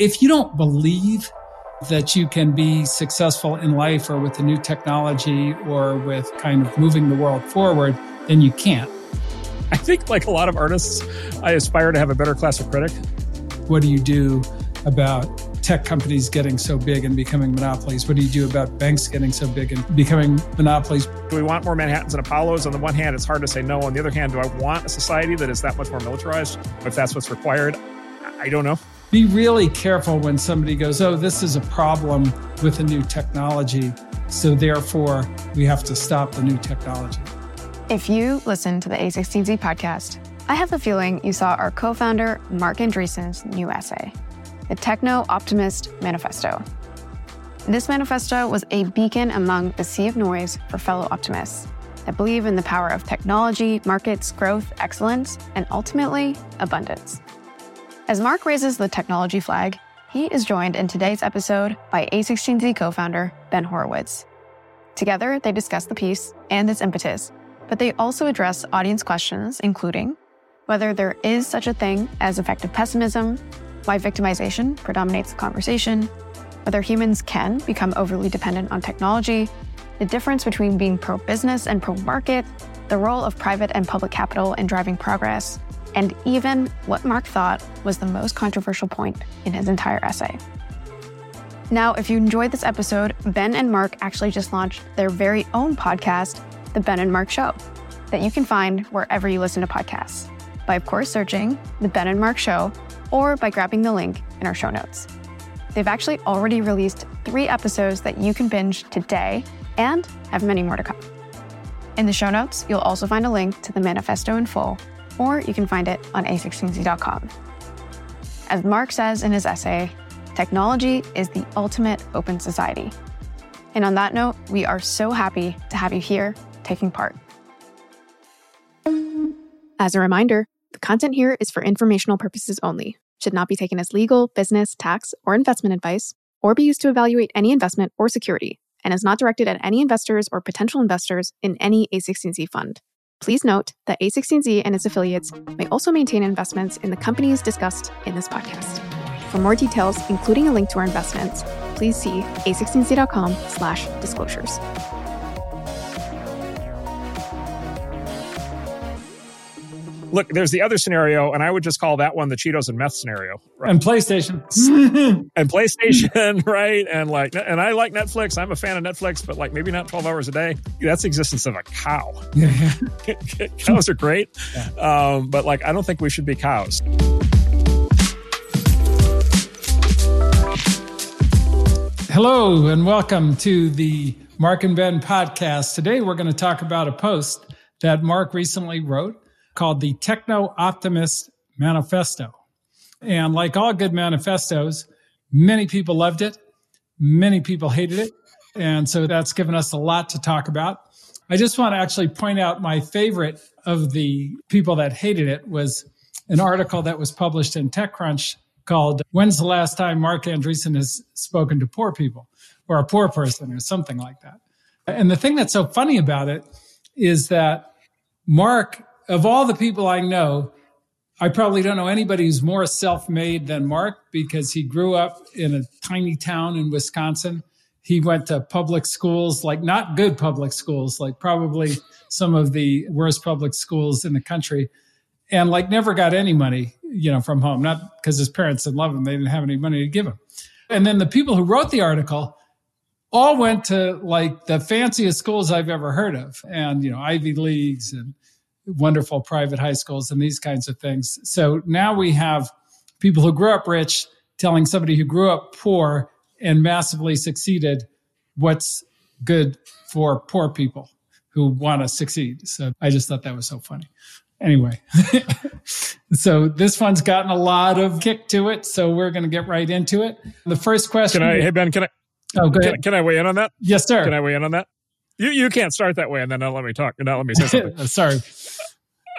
If you don't believe that you can be successful in life or with the new technology or with kind of moving the world forward, then you can't. I think, like a lot of artists, I aspire to have a better class of critic. What do you do about tech companies getting so big and becoming monopolies? What do you do about banks getting so big and becoming monopolies? Do we want more Manhattans and Apollos? On the one hand, it's hard to say no. On the other hand, do I want a society that is that much more militarized? If that's what's required, I don't know. Be really careful when somebody goes, oh, this is a problem with a new technology. So therefore, we have to stop the new technology. If you listen to the A16Z podcast, I have a feeling you saw our co founder, Marc Andreessen's new essay, the Techno Optimist Manifesto. This manifesto was a beacon among the sea of noise for fellow optimists that believe in the power of technology, markets, growth, excellence, and ultimately, abundance. As Marc raises the technology flag, he is joined in today's episode by A16Z co founder Ben Horowitz. Together, they discuss the piece and its impetus but they also address audience questions, including whether there is such a thing as effective pessimism, why victimization predominates the conversation, whether humans can become overly dependent on technology, the difference between being pro business and pro market, the role of private and public capital in driving progress, and even what Marc thought was the most controversial point in his entire essay. Now, if you enjoyed this episode, Ben and Marc actually just launched their very own podcast the Ben and Marc Show, that you can find wherever you listen to podcasts by, of course, searching The Ben and Marc Show or by grabbing the link in our show notes. They've actually already released three episodes that you can binge today and have many more to come. In the show notes, you'll also find a link to the manifesto in full, or you can find it on a16z.com. As Marc says in his essay, technology is the ultimate open society. And on that note, we are so happy to have you here taking part. As a reminder, the content here is for informational purposes only, should not be taken as legal, business, tax, or investment advice, or be used to evaluate any investment or security, and is not directed at any investors or potential investors in any A16Z fund. Please note that A16Z and its affiliates may also maintain investments in the companies discussed in this podcast. For more details, including a link to our investments, please see a16z.com slash disclosures. Look, there's the other scenario, and I would just call that one the Cheetos and meth scenario. Right? And PlayStation. and PlayStation, right? And like, and I like Netflix. I'm a fan of Netflix, but like maybe not 12 hours a day. That's the existence of a cow. Yeah. cows are great. Yeah. Um, but like, I don't think we should be cows. Hello, and welcome to the Marc and Ben podcast. Today, we're going to talk about a post that Marc recently wrote called the Techno Optimist Manifesto. And like all good manifestos, many people loved it, many people hated it. And so that's given us a lot to talk about. I just want to actually point out my favorite of the people that hated it was an article that was published in TechCrunch called When's the Last Time Marc Andreessen Has Spoken to Poor People or a Poor Person or something like that. And the thing that's so funny about it is that Marc of all the people I know, I probably don't know anybody who's more self made than Marc because he grew up in a tiny town in Wisconsin. He went to public schools, like not good public schools, like probably some of the worst public schools in the country, and like never got any money, you know, from home. Not because his parents didn't love him, they didn't have any money to give him. And then the people who wrote the article all went to like the fanciest schools I've ever heard of, and you know, Ivy Leagues and wonderful private high schools and these kinds of things. So now we have people who grew up rich telling somebody who grew up poor and massively succeeded what's good for poor people who want to succeed. So I just thought that was so funny. Anyway, so this one's gotten a lot of kick to it. So we're going to get right into it. The first question. Can I, hey, Ben, can I? Oh, go ahead. Can, can I weigh in on that? Yes, sir. Can I weigh in on that? You you can't start that way and then not let me talk. Not let me say something. Sorry.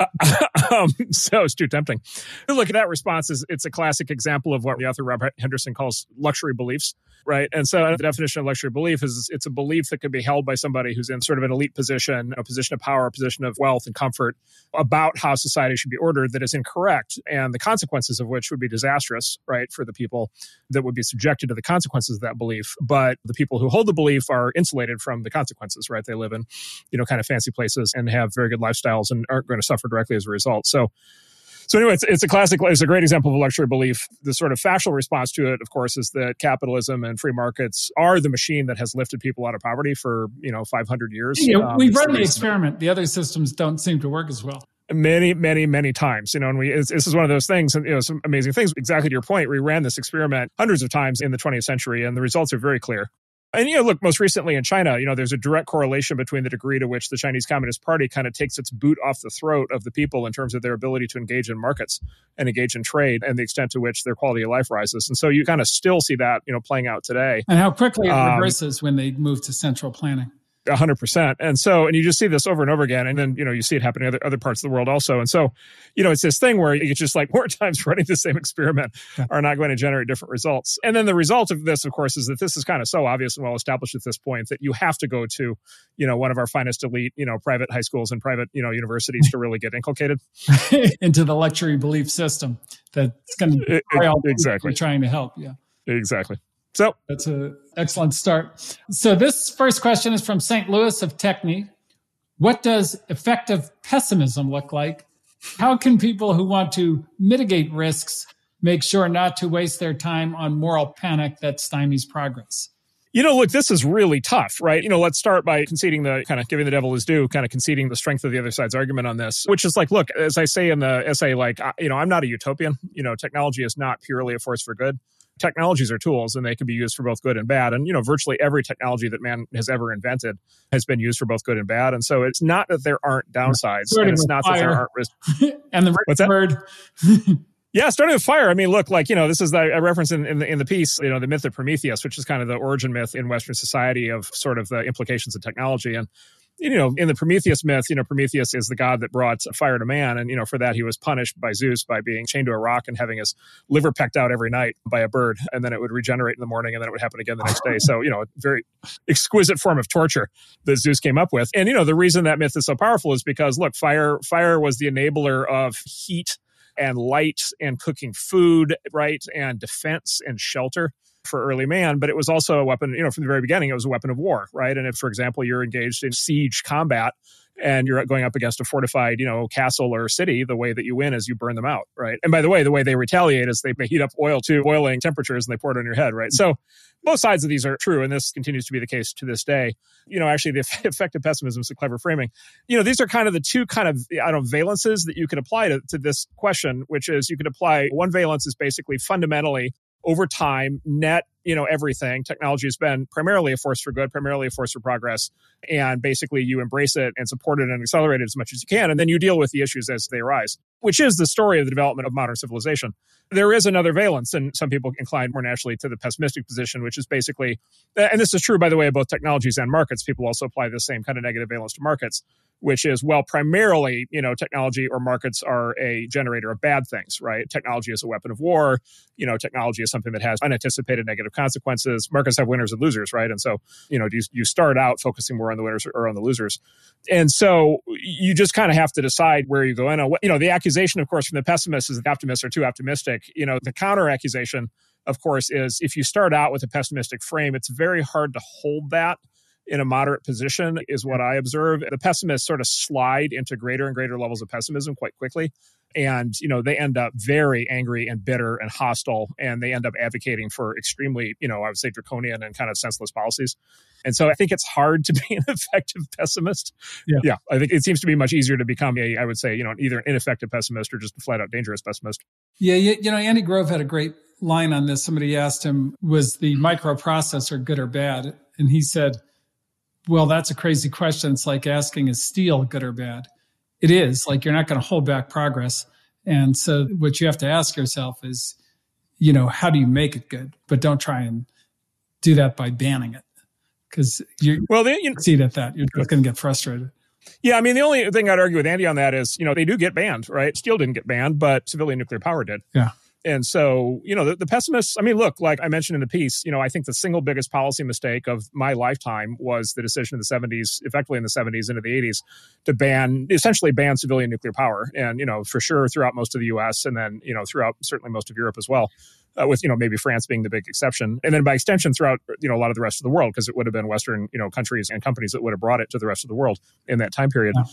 um, so it's too tempting. Look at that response is it's a classic example of what the author Rob Henderson calls luxury beliefs, right? And so the definition of luxury belief is it's a belief that can be held by somebody who's in sort of an elite position, a position of power, a position of wealth and comfort about how society should be ordered that is incorrect, and the consequences of which would be disastrous, right, for the people that would be subjected to the consequences of that belief. But the people who hold the belief are insulated from the consequences, right? They live in, you know, kind of fancy places and have very good lifestyles and aren't going to suffer directly as a result. So, so anyway, it's, it's a classic, it's a great example of a luxury belief. The sort of factual response to it, of course, is that capitalism and free markets are the machine that has lifted people out of poverty for, you know, 500 years. Yeah, um, we've run the experiment. The other systems don't seem to work as well many, many, many times. You know, and we this is one of those things, and you know, some amazing things. Exactly to your point, we ran this experiment hundreds of times in the 20th century, and the results are very clear. And you know, look, most recently in China, you know, there's a direct correlation between the degree to which the Chinese Communist Party kind of takes its boot off the throat of the people in terms of their ability to engage in markets and engage in trade and the extent to which their quality of life rises. And so you kind of still see that, you know, playing out today. And how quickly it um, reverses when they move to central planning hundred percent. And so, and you just see this over and over again. And then, you know, you see it happening in other, other parts of the world also. And so, you know, it's this thing where it's just like more times running the same experiment are not going to generate different results. And then the result of this, of course, is that this is kind of so obvious and well established at this point that you have to go to, you know, one of our finest elite, you know, private high schools and private, you know, universities to really get inculcated into the luxury belief system that's going to exactly trying to help. Yeah. Exactly. So that's an excellent start. So this first question is from St. Louis of Techne. What does effective pessimism look like? How can people who want to mitigate risks make sure not to waste their time on moral panic that stymies progress? You know, look, this is really tough, right? You know, let's start by conceding the kind of giving the devil his due, kind of conceding the strength of the other side's argument on this, which is like, look, as I say in the essay, like, you know, I'm not a utopian. You know, technology is not purely a force for good technologies are tools and they can be used for both good and bad. And, you know, virtually every technology that man has ever invented has been used for both good and bad. And so it's not that there aren't downsides and it's not fire. that there aren't risks. and the What's word. Yeah, starting with fire. I mean, look, like you know, this is the a reference in, in the in the piece. You know, the myth of Prometheus, which is kind of the origin myth in Western society of sort of the implications of technology. And you know, in the Prometheus myth, you know, Prometheus is the god that brought fire to man. And, you know, for that, he was punished by Zeus by being chained to a rock and having his liver pecked out every night by a bird. And then it would regenerate in the morning and then it would happen again the next day. So, you know, a very exquisite form of torture that Zeus came up with. And, you know, the reason that myth is so powerful is because, look, fire, fire was the enabler of heat and light and cooking food, right? And defense and shelter for early man, but it was also a weapon, you know, from the very beginning, it was a weapon of war, right? And if, for example, you're engaged in siege combat and you're going up against a fortified, you know, castle or city, the way that you win is you burn them out, right? And by the way, the way they retaliate is they heat up oil to boiling temperatures and they pour it on your head, right? So both sides of these are true, and this continues to be the case to this day. You know, actually, the effective pessimism is a clever framing. You know, these are kind of the two kind of I don't know valences that you could apply to, to this question, which is you could apply one valence is basically fundamentally over time, net, you know, everything. Technology has been primarily a force for good, primarily a force for progress. And basically you embrace it and support it and accelerate it as much as you can. And then you deal with the issues as they arise, which is the story of the development of modern civilization. There is another valence, and some people incline more naturally to the pessimistic position, which is basically, and this is true, by the way, of both technologies and markets. People also apply the same kind of negative valence to markets, which is well primarily you know technology or markets are a generator of bad things right? Technology is a weapon of war. You know technology is something that has unanticipated negative consequences. Markets have winners and losers right? And so you know you, you start out focusing more on the winners or on the losers. And so you just kind of have to decide where you go in you know the accusation of course from the pessimists is the optimists are too optimistic. You know the counter accusation of course is if you start out with a pessimistic frame it's very hard to hold that in a moderate position is what I observe. The pessimists sort of slide into greater and greater levels of pessimism quite quickly. And, you know, they end up very angry and bitter and hostile, and they end up advocating for extremely, you know, I would say draconian and kind of senseless policies. And so I think it's hard to be an effective pessimist. Yeah. yeah. I think it seems to be much easier to become a, I would say, you know, either an ineffective pessimist or just a flat out dangerous pessimist. Yeah. You, you know, Andy Grove had a great line on this. Somebody asked him, was the mm-hmm. microprocessor good or bad? And he said, well, that's a crazy question. It's like asking, is steel good or bad? It is. Like you're not going to hold back progress. And so what you have to ask yourself is, you know, how do you make it good? But don't try and do that by banning it because you well, then, you see at that. You're just going to get frustrated. Yeah, I mean, the only thing I'd argue with Andy on that is, you know, they do get banned, right? Steel didn't get banned, but civilian nuclear power did. Yeah. And so, you know, the, the, pessimists, I mean, look, like I mentioned in the piece, you know, I think the single biggest policy mistake of my lifetime was the decision in the 70s, effectively in the 70s into the 80s, to ban, essentially ban civilian nuclear power. And, you know, for sure throughout most of the US and then, you know, throughout certainly most of Europe as well. Uh, with you know maybe France being the big exception, and then by extension throughout you know a lot of the rest of the world because it would have been Western you know countries and companies that would have brought it to the rest of the world in that time period. Yeah.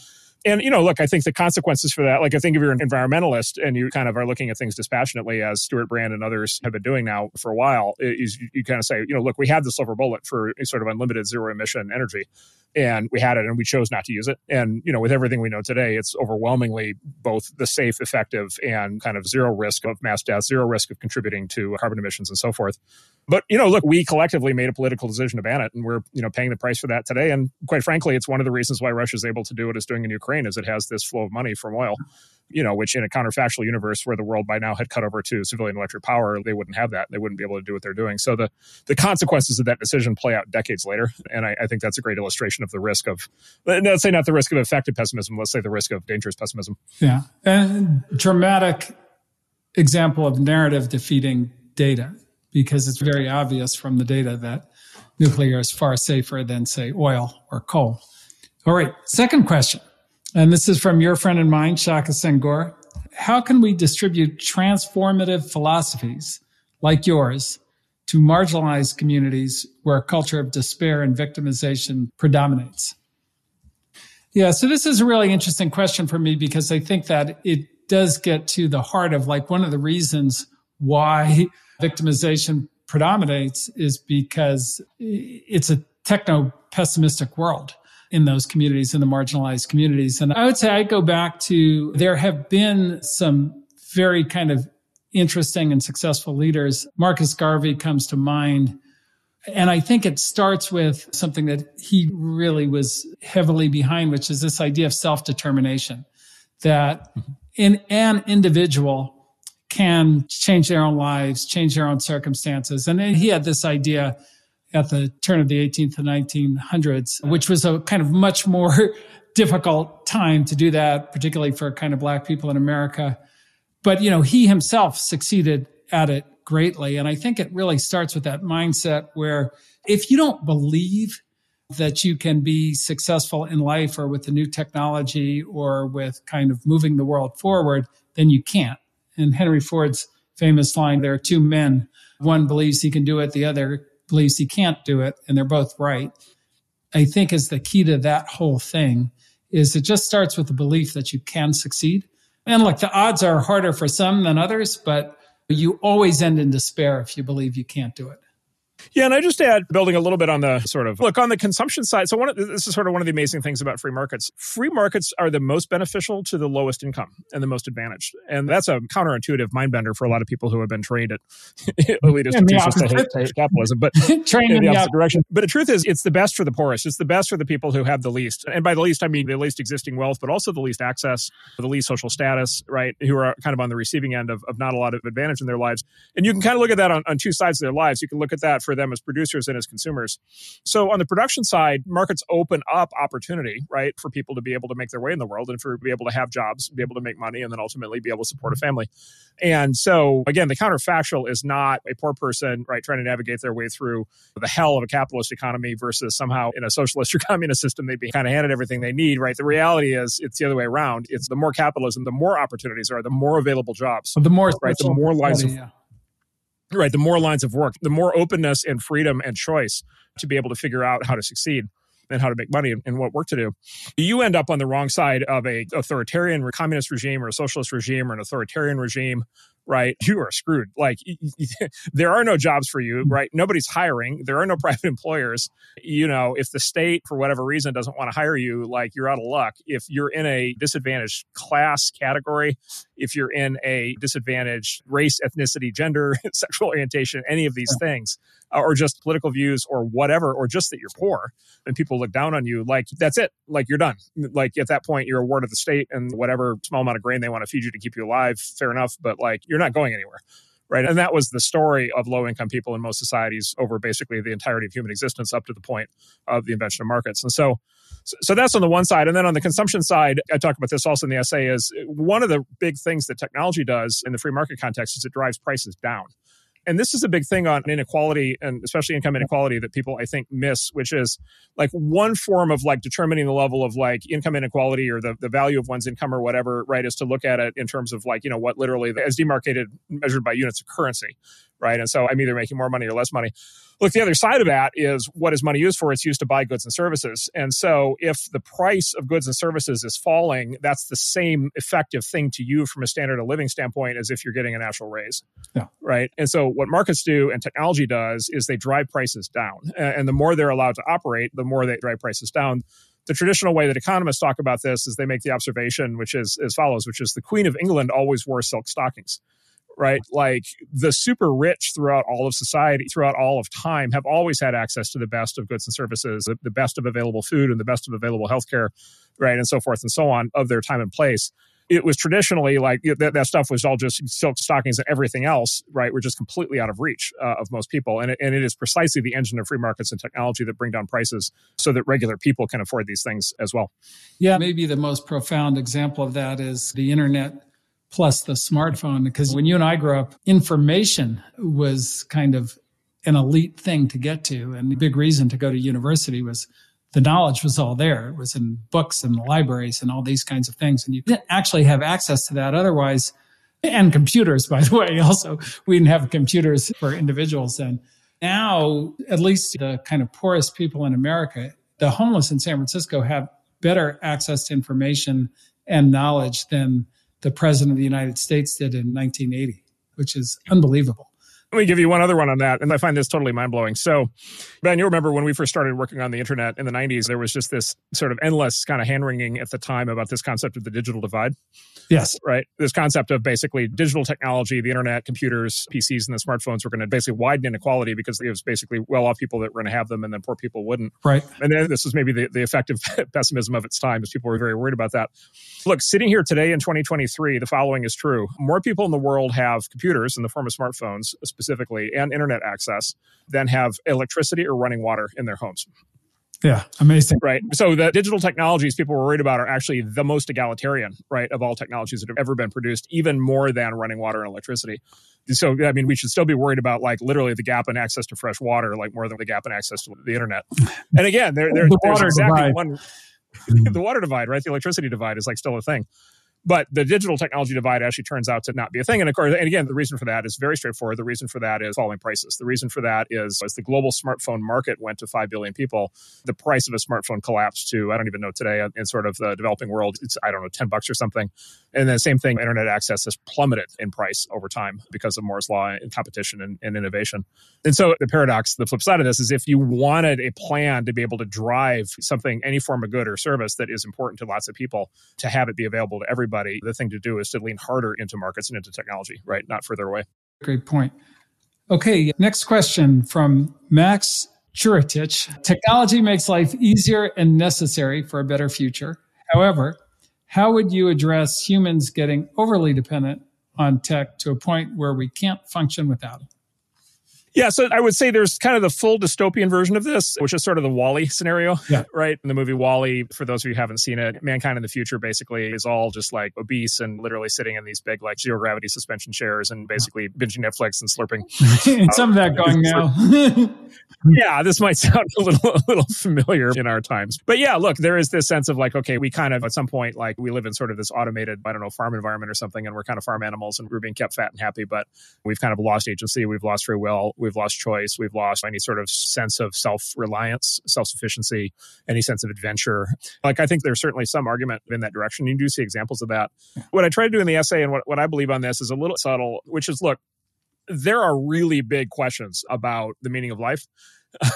And, you know, look, I think the consequences for that, like I think if you're an environmentalist and you kind of are looking at things dispassionately, as Stewart Brand and others have been doing now for a while, is you, kind of say, you know, look, we had the silver bullet for sort of unlimited zero emission energy and we had it and we chose not to use it. And, you know, with everything we know today, it's overwhelmingly both the safe, effective, and kind of zero risk of mass death, zero risk of contributing to carbon emissions and so forth. But, you know, look, we collectively made a political decision to ban it and we're, you know, paying the price for that today. And quite frankly, it's one of the reasons why Russia is able to do what it's doing in Ukraine is it has this flow of money from oil you know, which in a counterfactual universe where the world by now had cut over to civilian electric power, they wouldn't have that. They wouldn't be able to do what they're doing. So the the consequences of that decision play out decades later, and I, I think that's a great illustration of the risk of, uh, let's say, not the risk of effective pessimism, let's say the risk of dangerous pessimism. Yeah, and dramatic example of narrative defeating data because it's very obvious from the data that nuclear is far safer than say oil or coal. All right, second question. And this is from your friend and mine, Shaka Senghor. How can we distribute transformative philosophies like yours to marginalized communities where a culture of despair and victimization predominates? Yeah, so this is a really interesting question for me because I think that it does get to the heart of like one of the reasons why victimization predominates is because it's a techno pessimistic world in those communities, in the marginalized communities. And I would say I go back to there have been some very kind of interesting and successful leaders. Marcus Garvey comes to mind. And I think it starts with something that he really was heavily behind, which is this idea of self determination that mm-hmm. in an individual can change their own lives, change their own circumstances. And he had this idea at the turn of the 18th and 1900s, which was a kind of much more difficult time to do that, particularly for kind of black people in America. But, you know, he himself succeeded at it greatly. And I think it really starts with that mindset where if you don't believe that you can be successful in life or with the new technology or with kind of moving the world forward, then you can't. And Henry Ford's famous line, there are two men. One believes he can do it. The other believes he can't do it, and they're both right. I think is the key to that whole thing is it just starts with the belief that you can succeed. And look, the odds are harder for some than others, but you always end in despair if you believe you can't do it. Yeah, and I just add, building a little bit on the sort of look on the consumption side. So one of, this is sort of one of the amazing things about free markets. Free markets are the most beneficial to the lowest income and the most advantaged, and that's a counterintuitive mind bender for a lot of people who have been trained at elitist to hate, to hate capitalism, but trained in the opposite direction. But the truth is, it's the best for the poorest. It's the best for the people who have the least, and by the least, I mean the least existing wealth, but also the least access, the least social status, right? Who are kind of on the receiving end of, of not a lot of advantage in their lives. And you can kind of look at that on, on two sides of their lives. You can look at that for them as producers and as consumers. So on the production side, markets open up opportunity, right, for people to be able to make their way in the world and for be able to have jobs, be able to make money, and then ultimately be able to support a family. And so again, the counterfactual is not a poor person, right, trying to navigate their way through the hell of a capitalist economy versus somehow in a socialist or communist system they'd be kind of handed everything they need, right? The reality is it's the other way around. It's the more capitalism, the more opportunities are, the more available jobs. the more right, the more lines of yeah right the more lines of work the more openness and freedom and choice to be able to figure out how to succeed and how to make money and what work to do. You end up on the wrong side of a authoritarian or communist regime or a socialist regime or an authoritarian regime right, you are screwed. Like there are no jobs for you, mm. right? Nobody's hiring. There are no private employers. You know, if the state for whatever reason doesn't want to hire you, like you're out of luck. If you're in a disadvantaged class category, if you're in a disadvantaged race, ethnicity, gender, sexual orientation, any of these things, or just political views or whatever, or just that you're poor and people look down on you, like that's it. Like you're done. Like at that point, you're a ward of the state and whatever small amount of grain they want to feed you to keep you alive, fair enough. But like you're not going anywhere right? And that was the story of low income people in most societies over basically the entirety of human existence up to the point of the invention of markets. And so, so that's on the one side. And then on the consumption side, I talk about this also in the essay, is one of the big things that technology does in the free market context is it drives prices down and this is a big thing on inequality and especially income inequality that people I think miss, which is like one form of like determining the level of like income inequality or the, the value of one's income or whatever, right, is to look at it in terms of like, you know, what literally as demarcated measured by units of currency, right? And so I'm either making more money or less money. Look, the other side of that is what is money used for? It's used to buy goods and services. And so if the price of goods and services is falling, that's the same effective thing to you from a standard of living standpoint as if you're getting a national raise. Yeah. Right. And so what markets do and technology does is they drive prices down. And the more they're allowed to operate, the more they drive prices down the traditional way that economists talk about this is they make the observation, which is as follows, which is the Queen of England always wore silk stockings right? Like the super rich throughout all of society, throughout all of time, have always had access to the best of goods and services, the, the best of available food and the best of available healthcare, right? And so forth and so on of their time and place. It was traditionally like that, that stuff was all just silk stockings and everything else, right? Were just completely out of reach uh, of most people. And it, and it is precisely the engine of free markets and technology that bring down prices so that regular people can afford these things as well. Yeah, maybe the most profound example of that is the internet plus the smartphone. Because when you and I grew up, information was kind of an elite thing to get to. And the big reason to go to university was the knowledge was all there. It was in books and libraries and all these kinds of things. And you didn't actually have access to that otherwise. And computers, by the way, also, we didn't have computers for individuals then. Now, at least the kind of poorest people in America, the homeless in San Francisco have better access to information and knowledge than the president of the United States did in 1980, which is unbelievable. Let me give you one other one on that. And I find this totally mind blowing. So, Ben, you remember when we first started working on the internet in the 90s, there was just this sort of endless kind of hand wringing at the time about this concept of the digital divide. Yes. Right. This concept of basically digital technology, the internet, computers, PCs, and the smartphones were going to basically widen inequality because it was basically well off people that were going to have them and then poor people wouldn't. Right. And then this was maybe the, the effective pessimism of its time as people were very worried about that. Look, sitting here today in 2023, the following is true. More people in the world have computers in the form of smartphones specifically and internet access than have electricity or running water in their homes. Yeah, amazing. Right. So the digital technologies people were worried about are actually the most egalitarian, right, of all technologies that have ever been produced, even more than running water and electricity. So, I mean, we should still be worried about like literally the gap in access to fresh water, like more than the gap in access to the internet. And again, there, there, the there's exactly divide. one, mm-hmm. the water divide, right? The electricity divide is like still a thing. But the digital technology divide actually turns out to not be a thing. And of course, and again, the reason for that is very straightforward. The reason for that is falling prices. The reason for that is as the global smartphone market went to 5 billion people, the price of a smartphone collapsed to, I don't even know today in sort of the developing world, it's, I don't know, 10 bucks or something. And then same thing, internet access has plummeted in price over time because of Moore's law and competition and, and innovation. And so the paradox, the flip side of this is if you wanted a plan to be able to drive something, any form of good or service that is important to lots of people, to have it be available to everybody the thing to do is to lean harder into markets and into technology, right? Not further away. Great point. Okay, next question from Max Churitich. Technology makes life easier and necessary for a better future. However, how would you address humans getting overly dependent on tech to a point where we can't function without it? Yeah, so I would say there's kind of the full dystopian version of this, which is sort of the WALL-E scenario, yeah. right? In the movie WALL-E, for those of you who haven't seen it, mankind in the future basically is all just like obese and literally sitting in these big like zero gravity suspension chairs and basically binging Netflix and slurping. Some of that going now. yeah, this might sound a little a little familiar in our times. But yeah, look, there is this sense of like, okay, we kind of at some point like we live in sort of this automated, I don't know, farm environment or something, and we're kind of farm animals and we're being kept fat and happy, but we've kind of lost agency, we've lost free will, we've lost choice, we've lost any sort of sense of self reliance, self sufficiency, any sense of adventure. Like, I think there's certainly some argument in that direction. You do see examples of that. What I try to do in the essay and what, what I believe on this is a little subtle, which is look, there are really big questions about the meaning of life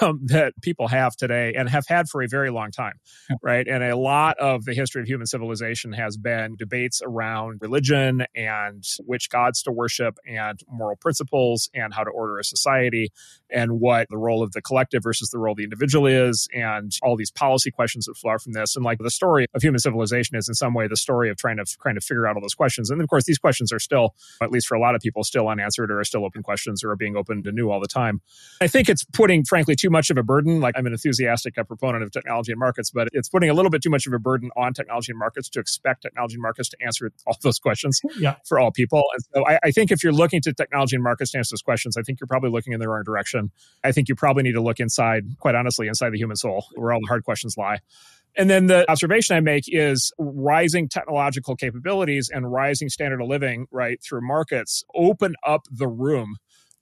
um, that people have today and have had for a very long time, right? And a lot of the history of human civilization has been debates around religion and which gods to worship and moral principles and how to order a society and what the role of the collective versus the role of the individual is and all these policy questions that flow from this. And like the story of human civilization is in some way the story of trying to trying to figure out all those questions. And of course, these questions are still, at least for a lot of people, still unanswered or are still open questions or are being open to new all the time. I think it's putting, frankly, too much of a burden. Like I'm an enthusiastic proponent of technology and markets, but it's putting a little bit too much of a burden on technology and markets to expect technology and markets to answer all those questions yeah. for all people. And so I, I think if you're looking to technology and markets to answer those questions, I think you're probably looking in the wrong direction. I think you probably need to look inside, quite honestly, inside the human soul, where all the hard questions lie. And then the observation I make is rising technological capabilities and rising standard of living, right, through markets open up the room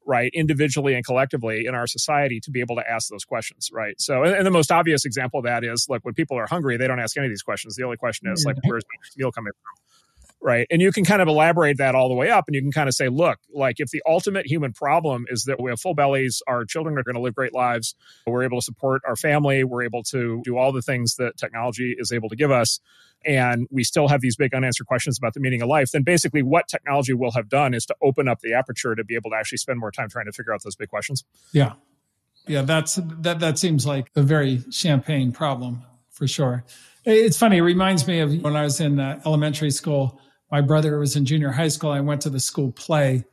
right individually and collectively in our society to be able to ask those questions right? So and, the most obvious example of that is like when people are hungry they don't ask any of these questions. The only question is like where's the meal coming from right? And you can kind of elaborate that all the way up and you can kind of say look like if the ultimate human problem is that we have full bellies our children are going to live great lives we're able to support our family we're able to do all the things that technology is able to give us and we still have these big unanswered questions about the meaning of life then basically what technology will have done is to open up the aperture to be able to actually spend more time trying to figure out those big questions. Yeah. Yeah that's that that seems like a very champagne problem for sure. It's funny it reminds me of when i was in uh, elementary school my brother was in junior high school. I went to the school play,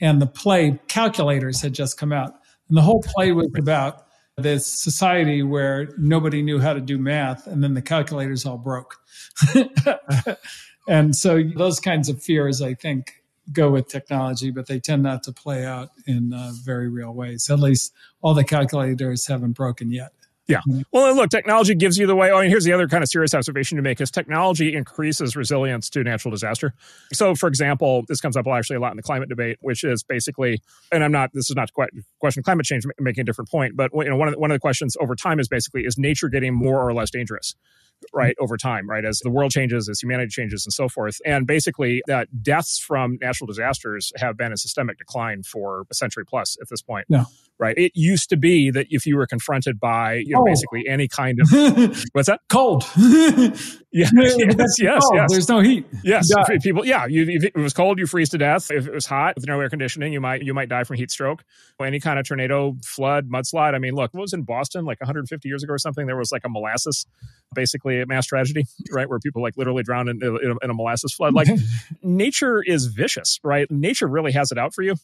and the play calculators had just come out. And the whole play was about this society where nobody knew how to do math, and then the calculators all broke. and so those kinds of fears, I think, go with technology, but they tend not to play out in uh, very real ways. At least all the calculators haven't broken yet. Yeah. Mm-hmm. Well, look, technology gives you the way. I mean, here's the other kind of serious observation to make is technology increases resilience to natural disaster. So, for example, this comes up actually a lot in the climate debate, which is basically, and I'm not, this is not quite question climate change making a different point, but you know, one of the, one of the questions over time is basically, is nature getting more or less dangerous? right over time right as the world changes as humanity changes and so forth and basically that deaths from natural disasters have been in systemic decline for a century plus at this point yeah right? It used to be that if you were confronted by, you know, oh. basically any kind of what's that? Cold. yes, yes, yes, cold. yes. There's no heat. Yes, people. Yeah, you, if it was cold, you freeze to death. If it was hot with no air conditioning, you might you might die from heat stroke. Any kind of tornado, flood, mudslide. I mean, look, what was in Boston like 150 years ago or something? There was like a molasses, basically a mass tragedy, right, where people like literally drowned in, in, a, in a molasses flood. Like nature is vicious, right? Nature really has it out for you,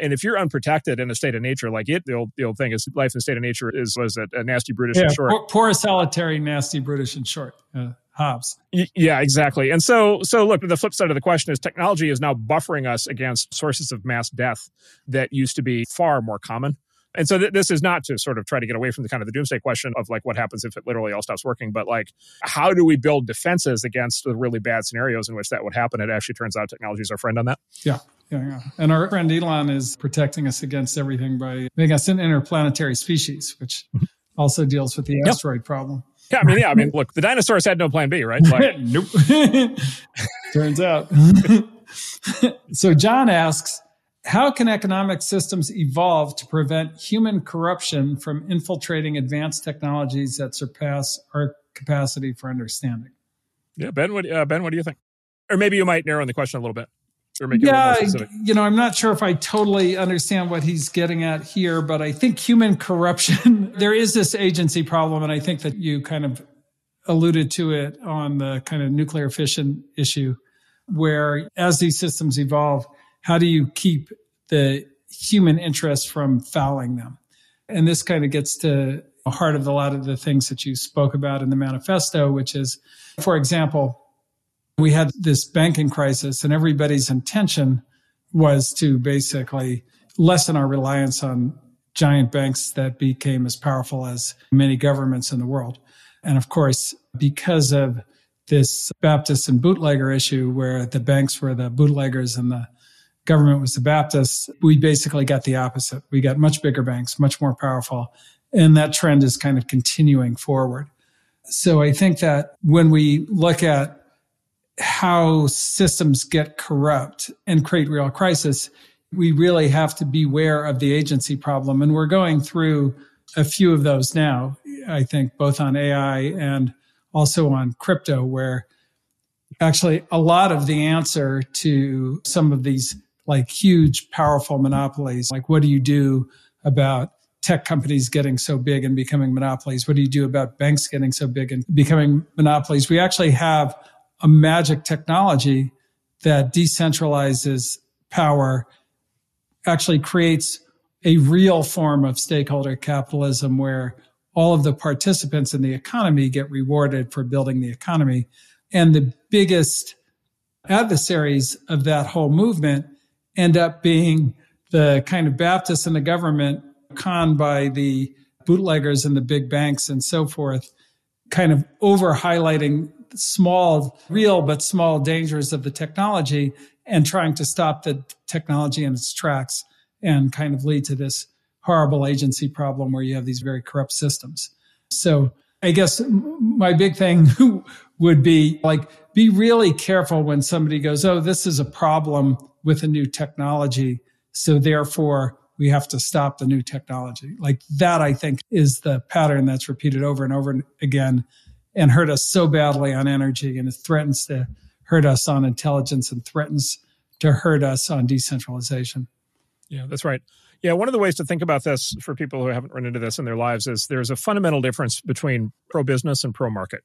and if you're unprotected in a state of nature, like it the old the old thing is life in state of nature is was it a nasty brutish yeah, and short poor, poor solitary nasty brutish and short uh, Hobbes. Yeah, exactly. And so, so look, the flip side of the question is technology is now buffering us against sources of mass death that used to be far more common. And so th- this is not to sort of try to get away from the kind of the doomsday question of like what happens if it literally all stops working, but like how do we build defenses against the really bad scenarios in which that would happen? It actually turns out technology is our friend on that. Yeah. Yeah. And our friend Elon is protecting us against everything by making us an interplanetary species, which mm-hmm. also deals with the yep. asteroid problem. Yeah, I mean, yeah, I mean, look, the dinosaurs had no plan B, right? Like, nope. Turns out. so John asks, how can economic systems evolve to prevent human corruption from infiltrating advanced technologies that surpass our capacity for understanding? Yeah, Ben, what, uh, Ben, what do you think? Or maybe you might narrow in the question a little bit yeah, you know, I'm not sure if I totally understand what he's getting at here, but I think human corruption, there is this agency problem. And I think that you kind of alluded to it on the kind of nuclear fission issue, where as these systems evolve, how do you keep the human interest from fouling them? And this kind of gets to the heart of a lot of the things that you spoke about in the manifesto, which is, for example, we had this banking crisis, and everybody's intention was to basically lessen our reliance on giant banks that became as powerful as many governments in the world. And of course, because of this Baptist and bootlegger issue, where the banks were the bootleggers and the government was the Baptists, we basically got the opposite. We got much bigger banks, much more powerful. And that trend is kind of continuing forward. So I think that when we look at how systems get corrupt and create real crisis, we really have to beware of the agency problem. And we're going through a few of those now, I think, both on AI and also on crypto, where actually a lot of the answer to some of these like huge, powerful monopolies, like what do you do about tech companies getting so big and becoming monopolies? What do you do about banks getting so big and becoming monopolies? We actually have a magic technology that decentralizes power, actually creates a real form of stakeholder capitalism where all of the participants in the economy get rewarded for building the economy. And the biggest adversaries of that whole movement end up being the kind of Baptists in the government conned by the bootleggers and the big banks and so forth, kind of over highlighting small, real but small dangers of the technology and trying to stop the technology in its tracks and kind of lead to this horrible agency problem where you have these very corrupt systems. So I guess my big thing would be like, be really careful when somebody goes, Oh, this is a problem with a new technology. So therefore we have to stop the new technology. Like that, I think is the pattern that's repeated over and over again and hurt us so badly on energy and it threatens to hurt us on intelligence and threatens to hurt us on decentralization. Yeah, that's right. Yeah, one of the ways to think about this for people who haven't run into this in their lives is there's a fundamental difference between pro business and pro market.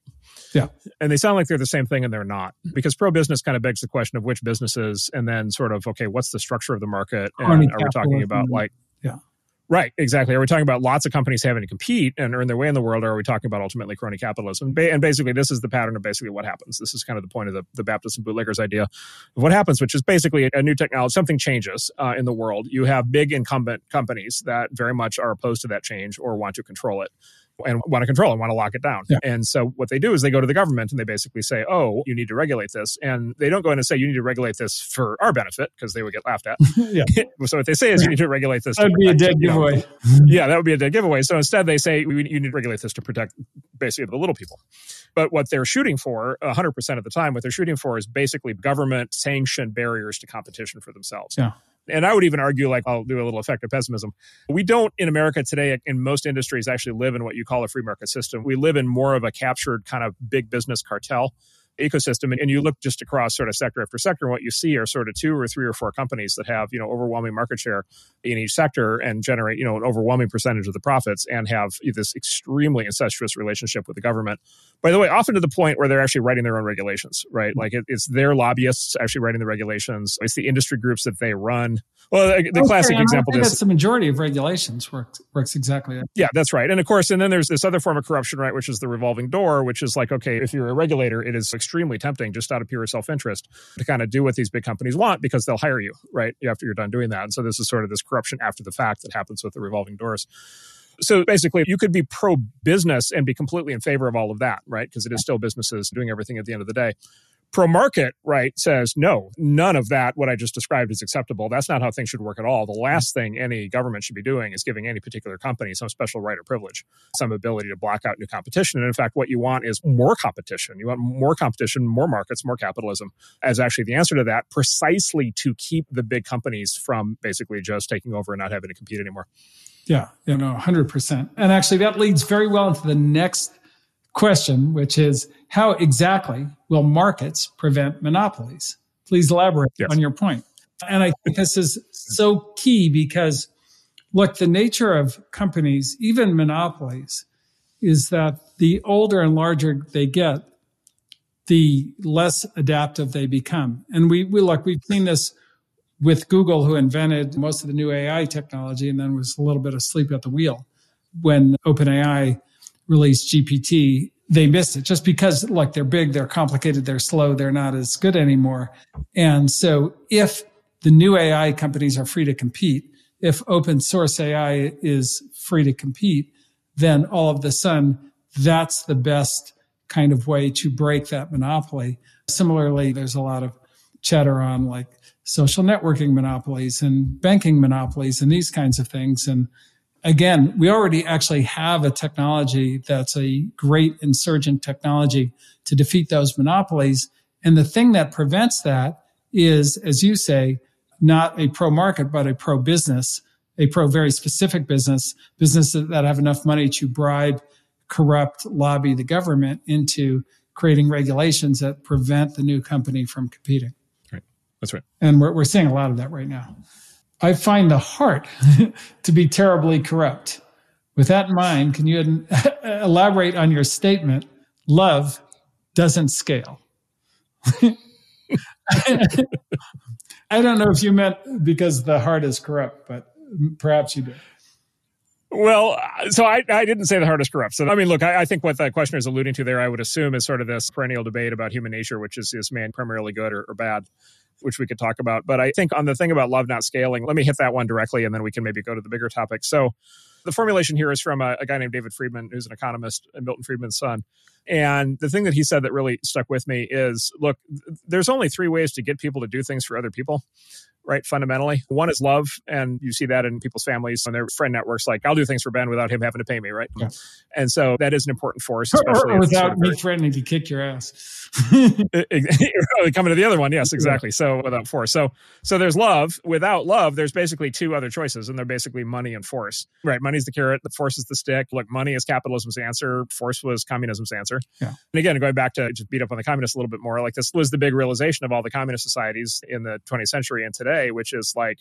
Yeah. And they sound like they're the same thing and they're not. Because pro business kind of begs the question of which businesses and then sort of, okay, what's the structure of the market? And are we talking about like yeah. Right, exactly. Are we talking about lots of companies having to compete and earn their way in the world, or are we talking about ultimately crony capitalism? And basically, this is the pattern of basically what happens. This is kind of the point of the, the Baptist and bootleggers idea of what happens, which is basically a new technology, something changes uh, in the world. You have big incumbent companies that very much are opposed to that change or want to control it and want to control and want to lock it down. Yeah. And so what they do is they go to the government and they basically say, "Oh, you need to regulate this," and they don't go in and say, "You need to regulate this for our benefit," because they would get laughed at. yeah. so what they say is, "You need to regulate this." That'd be a dead giveaway. Know, yeah, that would be a dead giveaway. So instead, they say, "You need to regulate this to protect basically the little people." But what they're shooting for, 100% of the time, what they're shooting for is basically government sanctioned barriers to competition for themselves. Yeah and I would even argue, like, I'll do a little effective pessimism. We don't in America today, in most industries, actually live in what you call a free market system. We live in more of a captured kind of big business cartel ecosystem and and you look just across sort of sector after sector and what you see are sort of two or three or four companies that have you know overwhelming market share in each sector and generate you know an overwhelming percentage of the profits and have this extremely incestuous relationship with the government. By the way often to the point where they're actually writing their own regulations right? Like it, it's their lobbyists actually writing the regulations. It's the industry groups that they run well the, the classic okay, example is that's the majority of regulations works works exactly that. yeah that's right and of course and then there's this other form of corruption right which is the revolving door which is like okay if you're a regulator it is extremely tempting just out of pure self-interest to kind of do what these big companies want because they'll hire you right after you're done doing that and so this is sort of this corruption after the fact that happens with the revolving doors so basically, you could be pro business and be completely in favor of all of that, right? Because it is still businesses doing everything at the end of the day pro market right says no none of that what i just described is acceptable. That's not how things should work at all. The mm-hmm. last thing any government should be doing is giving any particular company some special right or privilege some ability to block out new competition. And in fact what you want is more competition. You want more competition more markets more capitalism as actually the answer to that precisely to keep the big companies from basically just taking over and not having to compete anymore. Yeah you know 100% and actually that leads very well into the next question, which is how exactly will markets prevent monopolies? Please elaborate yes. on your point. And I think this is so key because, look, the nature of companies, even monopolies, is that the older and larger they get, the less adaptive they become. And we, we look, we've seen this with Google, who invented most of the new AI technology and then was a little bit asleep at the wheel when OpenAI released GPT, they missed it just because like they're big, they're complicated, they're slow, they're not as good anymore. And so if the new AI companies are free to compete, if open source AI is free to compete, then all of the sudden that's the best kind of way to break that monopoly. Similarly, there's a lot of chatter on like social networking monopolies and banking monopolies and these kinds of things. And again, we already actually have a technology that's a great insurgent technology to defeat those monopolies. And the thing that prevents that is, as you say, not a pro market, but a pro business. a pro very specific business, businesses that have enough money to bribe, corrupt, lobby the government into creating regulations that prevent the new company from competing. Right. That's right. And we're, we're seeing a lot of that right now. I find the heart to be terribly corrupt. With that in mind, can you elaborate on your statement? Love doesn't scale. I don't know if you meant because the heart is corrupt, but perhaps you did. Well, so I, I didn't say the heart is corrupt. So, I mean, look, I, I think what that question is alluding to there, I would assume, is sort of this perennial debate about human nature, which is, is man primarily good or, or bad, which we could talk about. But I think on the thing about love not scaling, let me hit that one directly and then we can maybe go to the bigger topic. So, the formulation here is from a, a guy named David Friedman, who's an economist, and Milton Friedman's son. And the thing that he said that really stuck with me is look, there's only three ways to get people to do things for other people right? Fundamentally, one is love, and you see that in people's families and their friend networks. Like, I'll do things for Ben without him having to pay me, right? Yeah. And so that is an important force, especially or, or without sort of me threatening to kick your ass. Coming to the other one, yes, exactly. So without force, so so there's love. Without love, there's basically two other choices, and they're basically money and force. Right? Money's the carrot, the force is the stick. Look, money is capitalism's answer, force was communism's answer. Yeah. And again, going back to just beat up on the communists a little bit more, like this was the big realization of all the communist societies in the 20th century and today today, which is like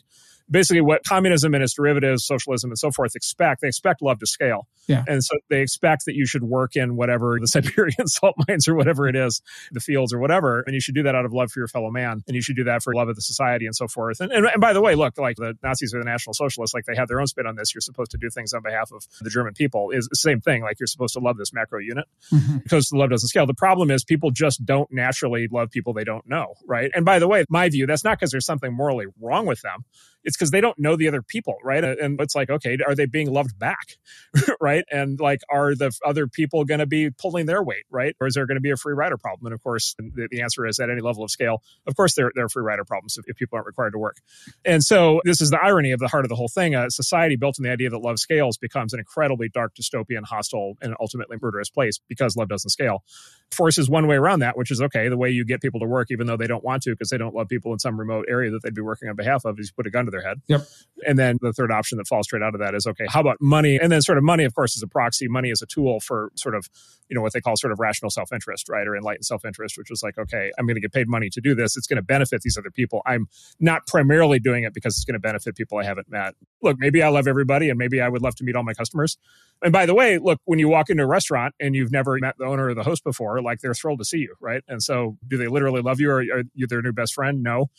basically what communism and its derivatives, socialism and so forth expect. They expect love to scale. Yeah. And so they expect that you should work in whatever the Siberian salt mines or whatever it is, the fields or whatever. And you should do that out of love for your fellow man. And you should do that for love of the society and so forth. And, and, and by the way, look, like the Nazis or the National Socialists, like they have their own spin on this. You're supposed to do things on behalf of the German people is the same thing. Like you're supposed to love this macro unit mm-hmm. because the love doesn't scale. The problem is people just don't naturally love people they don't know. Right. And by the way, my view, that's not because there's something morally wrong with them it's because they don't know the other people, right? And it's like, okay, are they being loved back, right? And like, are the other people going to be pulling their weight, right? Or is there going to be a free rider problem? And of course, the, the, answer is at any level of scale, of course, there, there are free rider problems if, if, people aren't required to work. And so this is the irony of the heart of the whole thing. A society built on the idea that love scales becomes an incredibly dark, dystopian, hostile, and ultimately murderous place because love doesn't scale. Force is one way around that, which is okay. The way you get people to work, even though they don't want to, because they don't love people in some remote area that they'd be working on behalf of, is you put a gun to their head. Yep. And then the third option that falls straight out of that is okay, how about money? And then sort of money, of course, is a proxy. Money is a tool for sort of, you know, what they call sort of rational self interest, right? Or enlightened self interest, which is like, okay, I'm going to get paid money to do this. It's going to benefit these other people. I'm not primarily doing it because it's going to benefit people I haven't met. Look, maybe I love everybody and maybe I would love to meet all my customers. And by the way, look, when you walk into a restaurant and you've never met the owner or the host before, like they're thrilled to see you, right? And so do they literally love you or are you their new best friend? No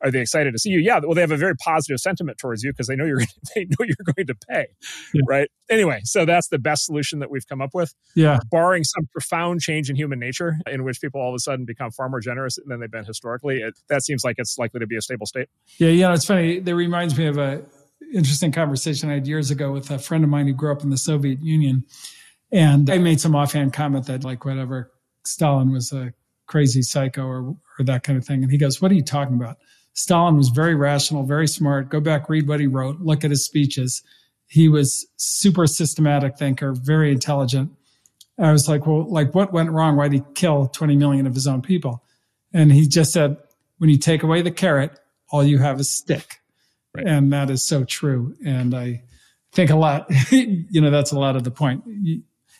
are they excited to see you? Yeah, well, they have a very positive sentiment towards you because they know you're they know you're going to pay, yeah. right? Anyway, so that's the best solution that we've come up with. Yeah, barring some profound change in human nature, in which people all of a sudden become far more generous than they've been historically, it, that seems like it's likely to be a stable state. Yeah, yeah, it's funny. That reminds me of a interesting conversation I had years ago with a friend of mine who grew up in the Soviet Union, and I made some offhand comment that like whatever Stalin was a crazy psycho or or that kind of thing, and he goes, "What are you talking about?" Stalin was very rational, very smart. Go back, read what he wrote, look at his speeches. He was super systematic thinker, very intelligent. I was like, well, like what went wrong? Why did he kill 20 million of his own people? And he just said, when you take away the carrot, all you have is stick. Right. And that is so true. And I think a lot, you know, that's a lot of the point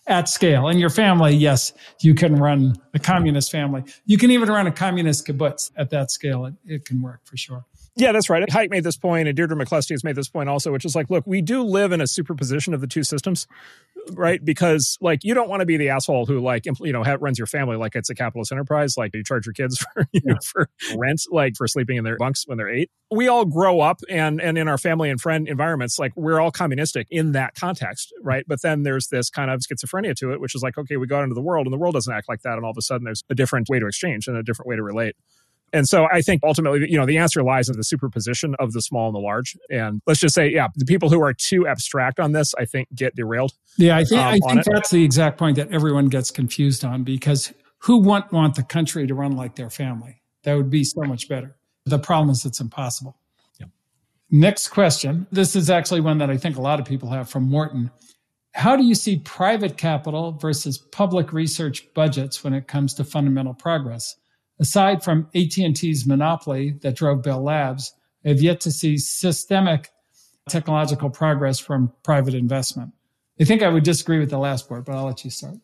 at scale. In your family, yes, you can run a communist family. You can even run a communist kibbutz at that scale. It, it can work for sure. Yeah, that's right. Hayek made this point, and Deirdre McCloskey has made this point also, which is like, look, we do live in a superposition of the two systems, right? Because like you don't want to be the asshole who like you know runs your family like it's a capitalist enterprise, like you charge your kids for you know, for rent, like for sleeping in their bunks when they're eight. We all grow up, and and in our family and friend environments, like we're all communistic in that context, right? But then there's this kind of schizophrenia to it, which is like, okay, we go out into the world, and the world doesn't act like that, and all of a sudden there's a different way to exchange and a different way to relate. And so I think ultimately, you know, the answer lies in the superposition of the small and the large. And let's just say, yeah, the people who are too abstract on this, I think, get derailed. Yeah, I think, um, I think that's the exact point that everyone gets confused on because who want want the country to run like their family? That would be so much better. The problem is it's impossible. Yeah. Next question. This is actually one that I think a lot of people have from Morton. How do you see private capital versus public research budgets when it comes to fundamental progress? Aside from AT&T's monopoly that drove Bell Labs, I have yet to see systemic technological progress from private investment. I think I would disagree with the last part, but I'll let you start.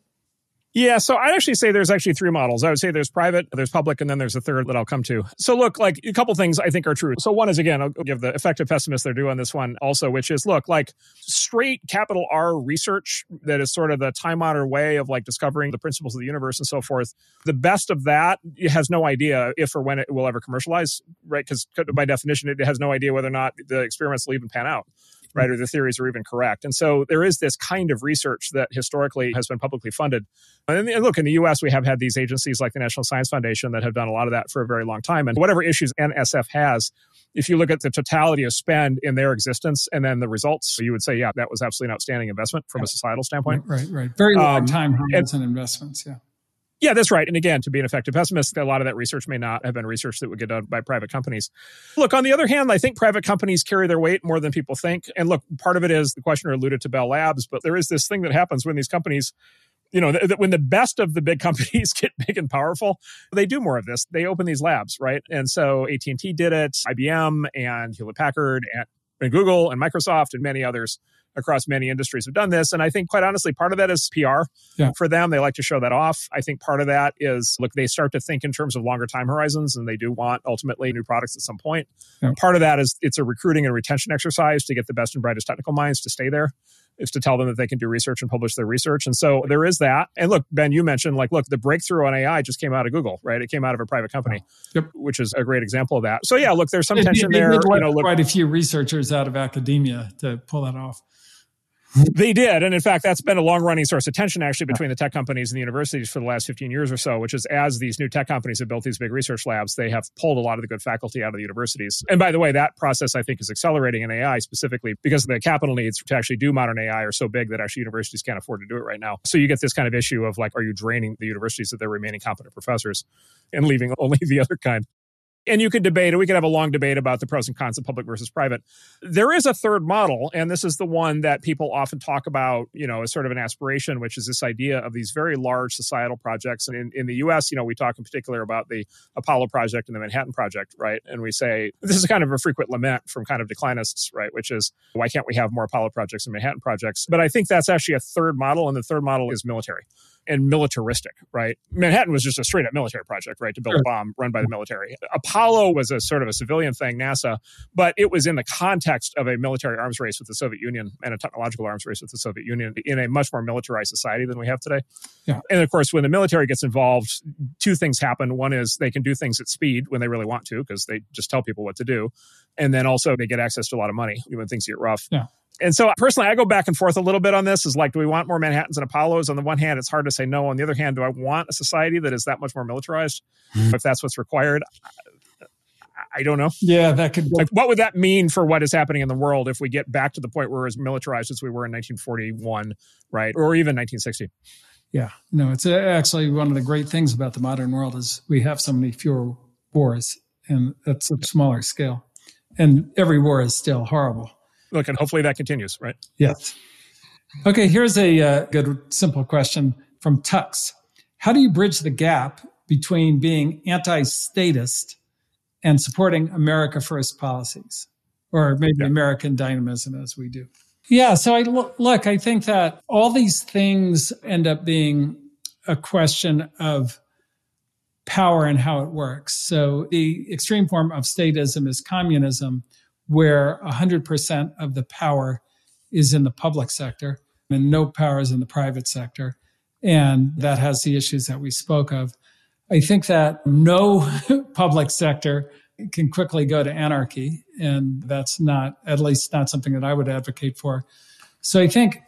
Yeah, so I'd actually say there's actually three models. I would say there's private, there's public, and then there's a third that I'll come to. So look, like a couple things I think are true. So one is again, I'll give the effective pessimist their due on this one also, which is look, like straight capital R research that is sort of the time honored way of like discovering the principles of the universe and so forth. The best of that has no idea if or when it will ever commercialize, right? Because by definition, it has no idea whether or not the experiments will even pan out right? Or the theories are even correct. And so there is this kind of research that historically has been publicly funded. And look, in the US, we have had these agencies like the National Science Foundation that have done a lot of that for a very long time. And whatever issues NSF has, if you look at the totality of spend in their existence and then the results, you would say, yeah, that was absolutely an outstanding investment from a societal standpoint. Right, right. Very long um, time and investments, yeah. Yeah, that's right. And again, to be an effective pessimist, a lot of that research may not have been research that would get done by private companies. Look, on the other hand, I think private companies carry their weight more than people think. And look, part of it is the questioner alluded to Bell Labs, but there is this thing that happens when these companies you know, th- when the best of the big companies get big and powerful, they do more of this. They open these labs, right? And so AT&T did it, IBM and Hewlett Packard and, and Google and Microsoft and many others across many industries have done this. And I think, quite honestly, part of that is PR yeah. for them. They like to show that off. I think part of that is look, they start to think in terms of longer time horizons and they do want ultimately new products at some point. Yeah. Part of that is it's a recruiting and retention exercise to get the best and brightest technical minds to stay there is to tell them that they can do research and publish their research. And so there is that. And look, Ben, you mentioned like, look, the breakthrough on AI just came out of Google, right? It came out of a private company, yep. which is a great example of that. So yeah, look, there's some it, tension it, it there. You know, look, quite a few researchers out of academia to pull that off. They did. And in fact, that's been a long running source of tension actually between the tech companies and the universities for the last 15 years or so, which is as these new tech companies have built these big research labs, they have pulled a lot of the good faculty out of the universities. And by the way, that process I think is accelerating in AI specifically because the capital needs to actually do modern AI are so big that actually universities can't afford to do it right now. So you get this kind of issue of like, are you draining the universities of their remaining competent professors and leaving only the other kind? And you could debate it. We could have a long debate about the pros and cons of public versus private. There is a third model, and this is the one that people often talk about, you know, as sort of an aspiration, which is this idea of these very large societal projects. And in, in the US, you know, we talk in particular about the Apollo project and the Manhattan project, right? And we say this is kind of a frequent lament from kind of declinists, right? Which is why can't we have more Apollo projects and Manhattan projects? But I think that's actually a third model, and the third model is military and militaristic, right? Manhattan was just a straight up military project, right? To build sure. a bomb run by the military. Apollo was a sort of a civilian thing, NASA, but it was in the context of a military arms race with the Soviet Union and a technological arms race with the Soviet Union in a much more militarized society than we have today. Yeah. And of course, when the military gets involved, two things happen. One is they can do things at speed when they really want to, because they just tell people what to do. And then also they get access to a lot of money when things get rough. Yeah and so personally, I go back and forth a little bit on this. Is like, do we want more Manhattans and Apollos? On the one hand, it's hard to say no. On the other hand, do I want a society that is that much more militarized? Mm-hmm. If that's what's required, I don't know. Yeah, that could. Like, what would that mean for what is happening in the world if we get back to the point where we're as militarized as we were in 1941, right, or even 1960? Yeah, no, it's actually one of the great things about the modern world is we have so many fewer wars, and that's a smaller scale, and every war is still horrible look, and hopefully that continues, right? Yes. Okay, here's a uh, good, simple question from Tux. How do you bridge the gap between being anti statist and supporting America First policies, or maybe yeah. American dynamism as we do? Yeah, so I look, I think that all these things end up being a question of power and how it works. So the extreme form of statism is communism, where 100% of the power is in the public sector and no power is in the private sector. And that has the issues that we spoke of. I think that no public sector can quickly go to anarchy. And that's not, at least not something that I would advocate for. So I think,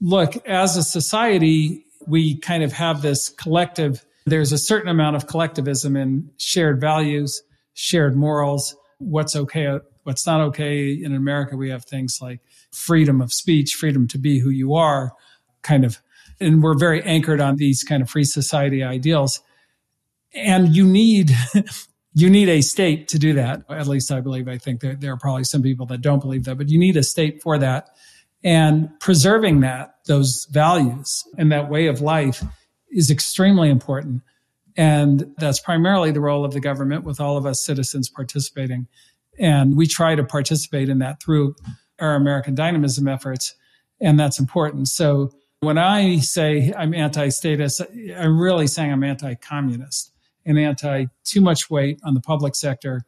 look, as a society, we kind of have this collective, there's a certain amount of collectivism in shared values, shared morals, what's okay what's not okay. In America, we have things like freedom of speech, freedom to be who you are, kind of, and we're very anchored on these kind of free society ideals. And you need, you need a state to do that. At least I believe. I think there are probably some people that don't believe that, but you need a state for that. And preserving that, those values and that way of life is extremely important. And that's primarily the role of the government with all of us citizens participating. And we try to participate in that through our American dynamism efforts. And that's important. So when I say I'm anti statist, I'm really saying I'm anti communist and anti too much weight on the public sector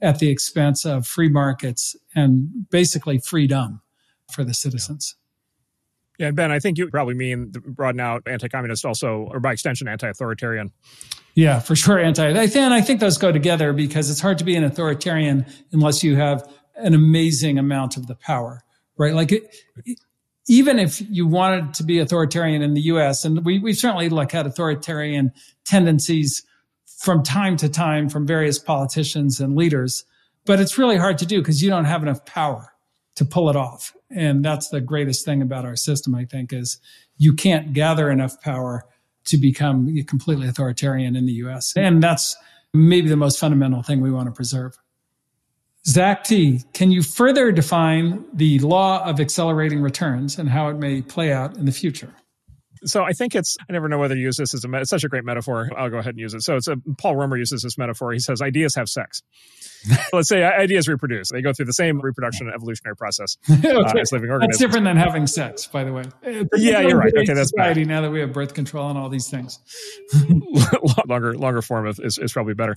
at the expense of free markets and basically freedom for the citizens. Yeah, Ben, I think you probably mean broaden out anti-communist also, or by extension, anti-authoritarian. Yeah, for sure, anti. I think, I think those go together because it's hard to be an authoritarian unless you have an amazing amount of the power, right? Like, it, even if you wanted to be authoritarian in the U.S., and we we've certainly like had authoritarian tendencies from time to time from various politicians and leaders, but it's really hard to do because you don't have enough power to pull it off. And that's the greatest thing about our system, I think, is you can't gather enough power to become completely authoritarian in the US. And that's maybe the most fundamental thing we want to preserve. Zach T, can you further define the law of accelerating returns and how it may play out in the future? So I think it's, I never know whether to use this as a, it's such a great metaphor. I'll go ahead and use it. So it's a, Paul Romer uses this metaphor. He says, ideas have sex. Let's say ideas reproduce. They go through the same reproduction evolutionary process okay. uh, as living organisms. That's different than having sex, by the way. yeah, you're right. Okay, that's society bad. now that we have birth control and all these things. longer, longer form of, is, is probably better.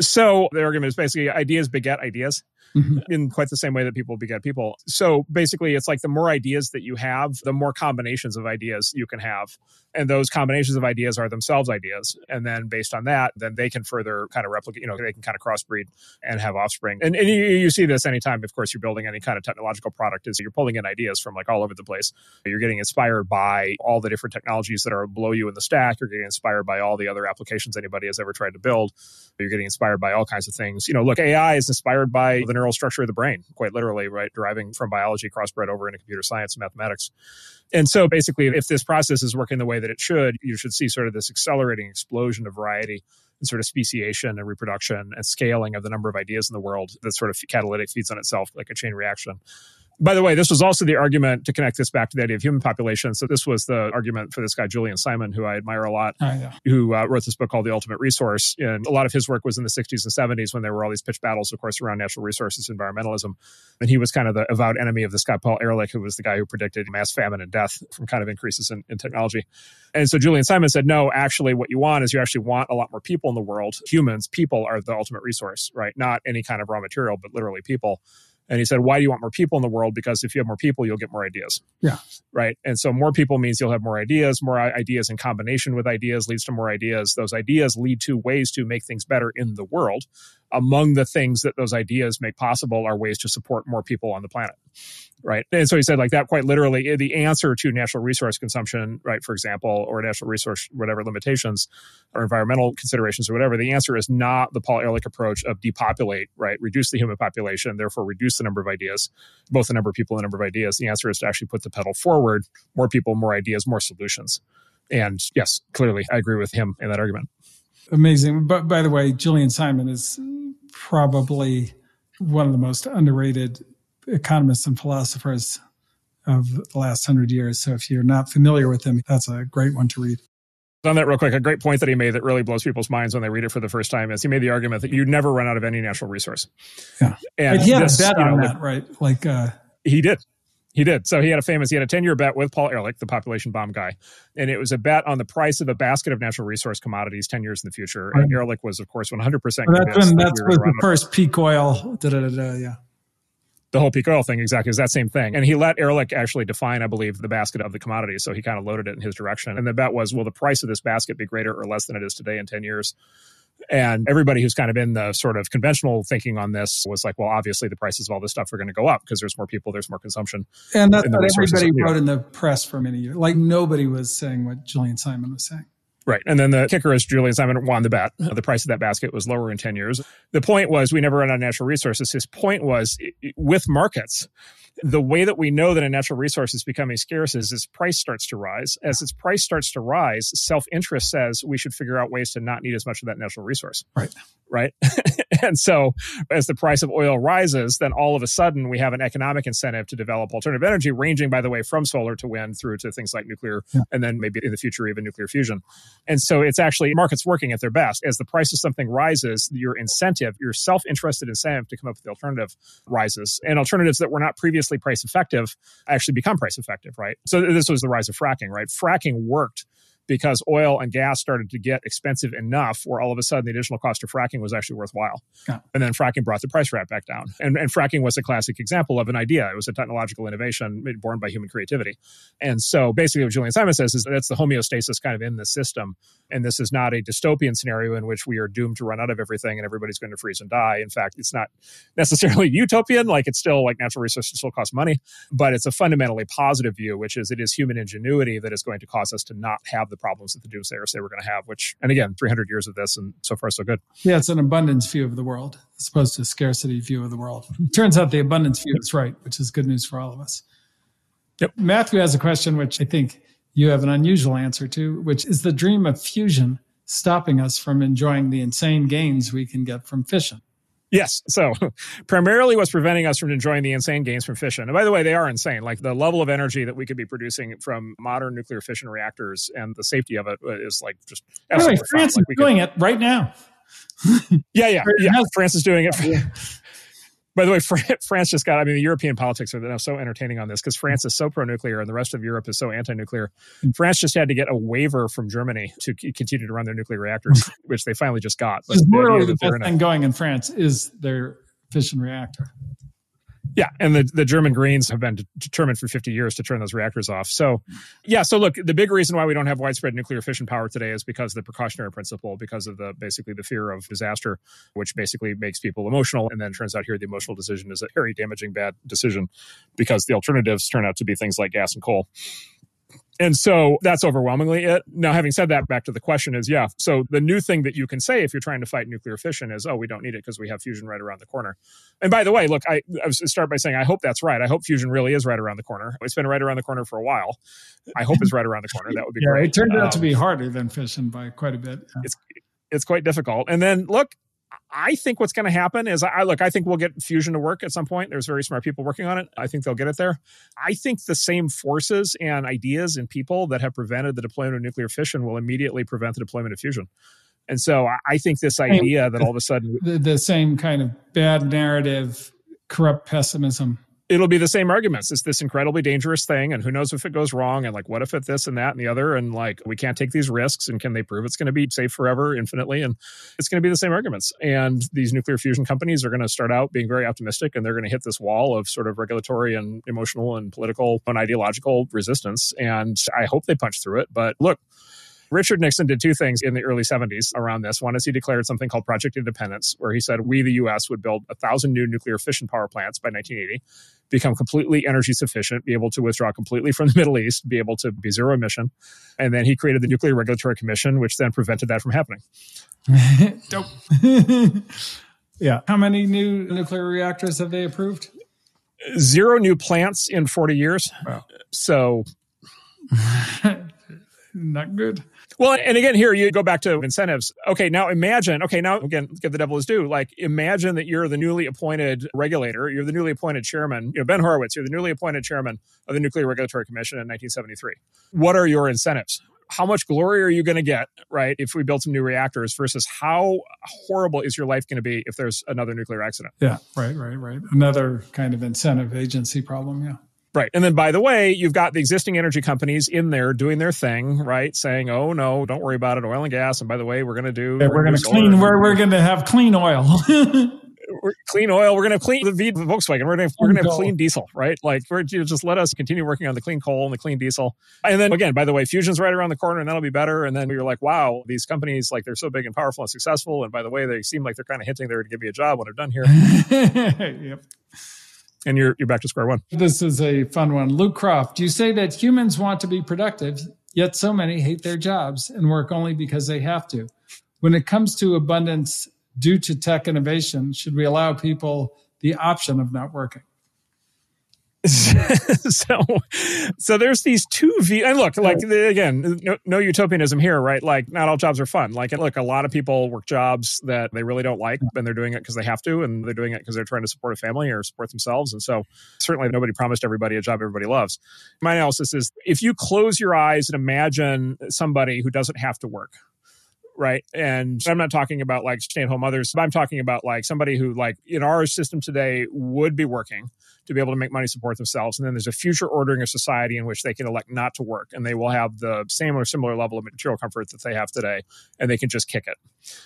So the argument is basically ideas beget ideas. Mm-hmm. in quite the same way that people beget people. So basically, it's like the more ideas that you have, the more combinations of ideas you can have. And those combinations of ideas are themselves ideas. And then based on that, then they can further kind of replicate, you know, they can kind of crossbreed and have offspring. And, and you, you see this anytime, of course, you're building any kind of technological product is you're pulling in ideas from like all over the place. You're getting inspired by all the different technologies that are below you in the stack. You're getting inspired by all the other applications anybody has ever tried to build. You're getting inspired by all kinds of things. You know, look, AI is inspired by the neural structure of the brain, quite literally, right? Deriving from biology, crossbred over into computer science and mathematics. And so basically, if this process is working the way that it should, you should see sort of this accelerating explosion of variety and sort of speciation and reproduction and scaling of the number of ideas in the world that sort of catalytic feeds on itself like a chain reaction by the way, this was also the argument to connect this back to the idea of human population. So this was the argument for this guy Julian Simon, who I admire a lot, oh, yeah. who uh, wrote this book called The Ultimate Resource. And a lot of his work was in the 60s and 70s when there were all these pitched battles, of course, around natural resources, environmentalism. And he was kind of the avowed enemy of this guy Paul Ehrlich, who was the guy who predicted mass famine and death from kind of increases in, in technology. And so Julian Simon said, no, actually, what you want is you actually want a lot more people in the world. Humans, people are the ultimate resource, right? Not any kind of raw material, but literally people. And he said, Why do you want more people in the world? Because if you have more people, you'll get more ideas. Yeah. Right. And so more people means you'll have more ideas. More ideas in combination with ideas leads to more ideas. Those ideas lead to ways to make things better in the world among the things that those ideas make possible are ways to support more people on the planet right? And so he said like that quite literally eh, the answer to natural resource consumption right for example or natural resource whatever limitations or environmental considerations or whatever the answer is not the paul ehrlich approach of depopulate right? Reduce the human population therefore reduce the number of ideas both the number of people and the number of ideas. The answer is to actually put the pedal forward more people more ideas more solutions. And yes clearly i agree with him in that argument amazing but by the way julian simon is probably one of the most underrated economists and philosophers of the last hundred years. So if you're not familiar with him, that's a great one to read. On that, real quick, a great point that he made that really blows people's minds when they read it for the first time is he made the argument that you never run out of any natural resource. Yeah, and he had this, a bet on know, that, right? Like uh, he did. He did. So he had a famous, he had a 10 year bet with Paul Ehrlich, the population bomb guy. And it was a bet on the price of a basket of natural resource commodities 10 years in the future. Right. And Ehrlich was, of course, 100% well, that's when, that's was the first peak oil. Da, da, da, yeah. The whole peak oil thing, exactly, is that same thing. And he let Ehrlich actually define, I believe, the basket of the commodities. So he kind of loaded it in his direction. And the bet was, will the price of this basket be greater or less than it is today in 10 years? And everybody who's kind of in the sort of conventional thinking on this was like, well, obviously the prices of all this stuff are going to go up because there's more people, there's more consumption. And that's what everybody wrote in the press for many years. Like nobody was saying what Julian Simon was saying. Right. And then the kicker is Julian Simon won the bet. The price of that basket was lower in 10 years. The point was we never run out of natural resources. His point was with markets, the way that we know that a natural resource is becoming scarce is its price starts to rise. As its price starts to rise, self interest says we should figure out ways to not need as much of that natural resource. Right. right? and so as the price of oil rises, then all of a sudden we have an economic incentive to develop alternative energy, ranging, by the way, from solar to wind through to things like nuclear, yeah. and then maybe in the future, even nuclear fusion. And so it's actually markets working at their best. As the price of something rises, your incentive, your self interested incentive to come up with the alternative rises. And alternatives that were not previously price effective actually become price effective, right? So this was the rise of fracking, right? Fracking worked because oil and gas started to get expensive enough where all of a sudden the additional cost of fracking was actually worthwhile. Yeah. And then fracking brought the price right back down. And, and fracking was a classic example of an idea. It was a technological innovation born by human creativity. And so basically what Julian Simon says is that's the homeostasis kind of in the system. And this is not a dystopian scenario in which we are doomed to run out of everything and everybody's going to freeze and die. In fact, it's not necessarily utopian, like it's still like natural resources still cost money, but it's a fundamentally positive view, which is it is human ingenuity that is going to cause us to not have the problems that the doomsayers say we're going to have, which, and again, 300 years of this, and so far, so good. Yeah, it's an abundance view of the world as opposed to a scarcity view of the world. It turns out the abundance view is right, which is good news for all of us. Yep. Matthew has a question, which I think you have an unusual answer to, which is the dream of fusion stopping us from enjoying the insane gains we can get from fission? Yes. So primarily what's preventing us from enjoying the insane gains from fission. And by the way, they are insane. Like the level of energy that we could be producing from modern nuclear fission reactors and the safety of it uh, is like just absolutely. France is doing it right now. yeah, yeah, yeah. France is doing it. By the way, France just got, I mean, the European politics are now so entertaining on this because France is so pro nuclear and the rest of Europe is so anti nuclear. Mm. France just had to get a waiver from Germany to continue to run their nuclear reactors, which they finally just got. But the, the best thing going in France is their fission reactor. Yeah, and the, the German Greens have been determined for 50 years to turn those reactors off. So, yeah, so look, the big reason why we don't have widespread nuclear fission power today is because of the precautionary principle, because of the basically the fear of disaster, which basically makes people emotional. And then turns out here the emotional decision is a very damaging bad decision because the alternatives turn out to be things like gas and coal. And so that's overwhelmingly it. Now, having said that, back to the question is yeah. So the new thing that you can say if you're trying to fight nuclear fission is, oh, we don't need it because we have fusion right around the corner. And by the way, look, I, I start by saying I hope that's right. I hope fusion really is right around the corner. It's been right around the corner for a while. I hope it's right around the corner. That would be yeah, great. It turned out um, to be harder than fission by quite a bit. Yeah. It's it's quite difficult. And then look, I think what's going to happen is I look, I think we'll get fusion to work at some point. There's very smart people working on it. I think they'll get it there. I think the same forces and ideas and people that have prevented the deployment of nuclear fission will immediately prevent the deployment of fusion. And so I think this idea that all of a sudden the, the same kind of bad narrative, corrupt pessimism it'll be the same arguments. It's this incredibly dangerous thing, and who knows if it goes wrong, and like what if it this and that and the other, and like we can't take these risks, and can they prove it's going to be safe forever, infinitely? And it's going to be the same arguments. And these nuclear fusion companies are going to start out being very optimistic, and they're going to hit this wall of sort of regulatory and emotional and political and ideological resistance. And I hope they punch through it. But look, Richard Nixon did two things in the early 70s around this. One is he declared something called Project Independence, where he said we, the U.S., would build a thousand new nuclear fission power plants by 1980, become completely energy sufficient, be able to withdraw completely from the Middle East, be able to be zero emission. And then he created the Nuclear Regulatory Commission, which then prevented that from happening. Dope. yeah. How many new nuclear reactors have they approved? Zero new plants in 40 years. Wow. So. Not good. Well, and again, here you go back to incentives. Okay, now imagine, okay, now again, give the devil his due. Like, imagine that you're the newly appointed regulator, you're the newly appointed chairman, you know, Ben Horowitz, you're the newly appointed chairman of the Nuclear Regulatory Commission in 1973. What are your incentives? How much glory are you going to get, right, if we build some new reactors versus how horrible is your life going to be if there's another nuclear accident? Yeah, right, right, right. Another kind of incentive agency problem, yeah. Right. And then by the way, you've got the existing energy companies in there doing their thing, right? Saying, oh, no, don't worry about it. Oil and gas. And by the way, we're going to do. Yeah, we're going to clean, we're, we're going to have clean oil. clean oil. We're going to clean the V Volkswagen. We're going to we're going to have clean diesel, right? Like we're you just let us continue working on the clean coal and the clean diesel. And then again, by the way, fusion's right around the corner, and that'll be better. And then you're like, wow, these companies like they're so big and powerful and successful. And by the way, they seem like they're kind of hinting they're going to give me a job when they're done here. yep and you're you're back to square one. This is a fun one. Luke Croft, you say that humans want to be productive, yet so many hate their jobs and work only because they have to. When it comes to abundance due to tech innovation, should we allow people the option of not working? so so there's these two v and look like again no, no, utopianism here right? Like not all jobs are fun. Like look a lot of people work jobs that they really don't like and they're doing it because they have to and they're doing it because they're trying to support a family or support themselves and so certainly nobody promised everybody a job everybody loves. My analysis is if you close your eyes and imagine somebody who doesn't have to work right? And I'm not talking about like stay at home mothers, but I'm talking about like somebody who, like in our system today, would be working to be able to make money support themselves. And then there's a future ordering of society in which they can elect not to work and they will have the same or similar level of material comfort that they have today and they can just kick it.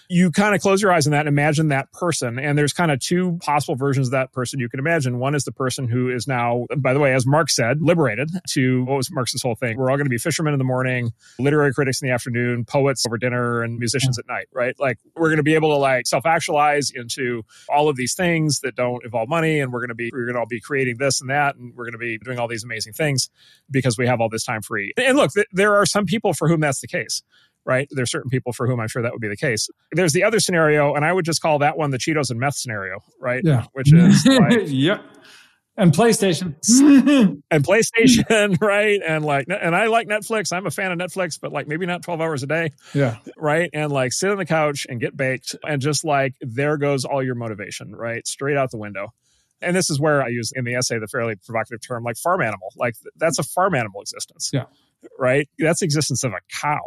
You kind of close your eyes on that and imagine that person. And there's kind of two possible versions of that person you can imagine. One is the person who is now, by the way, as Mark said, liberated to what was Marx's whole thing? We're all going to be fishermen in the morning, literary critics in the afternoon, poets over dinner, and musicians at night, right? Like we're going to be able to like self actualize into all of these things that don't involve money. And we're going to be, we're going to all be creating this and that, and we're going to be doing all these amazing things because we have all this time free. And look, th- there are some people for whom that's the case right? There's certain people for whom I'm sure that would be the case. There's the other scenario, and I would just call that one the Cheetos and meth scenario, right? Yeah. Which is like, yep. And PlayStation. and PlayStation, right? And like, and I like Netflix. I'm a fan of Netflix, but like maybe not 12 hours a day. Yeah. Right. And like sit on the couch and get baked and just like, there goes all your motivation, right? Straight out the window and this is where I use in the essay the fairly provocative term like farm animal. Like that's a farm animal existence. Yeah. Right. That's existence of a cow.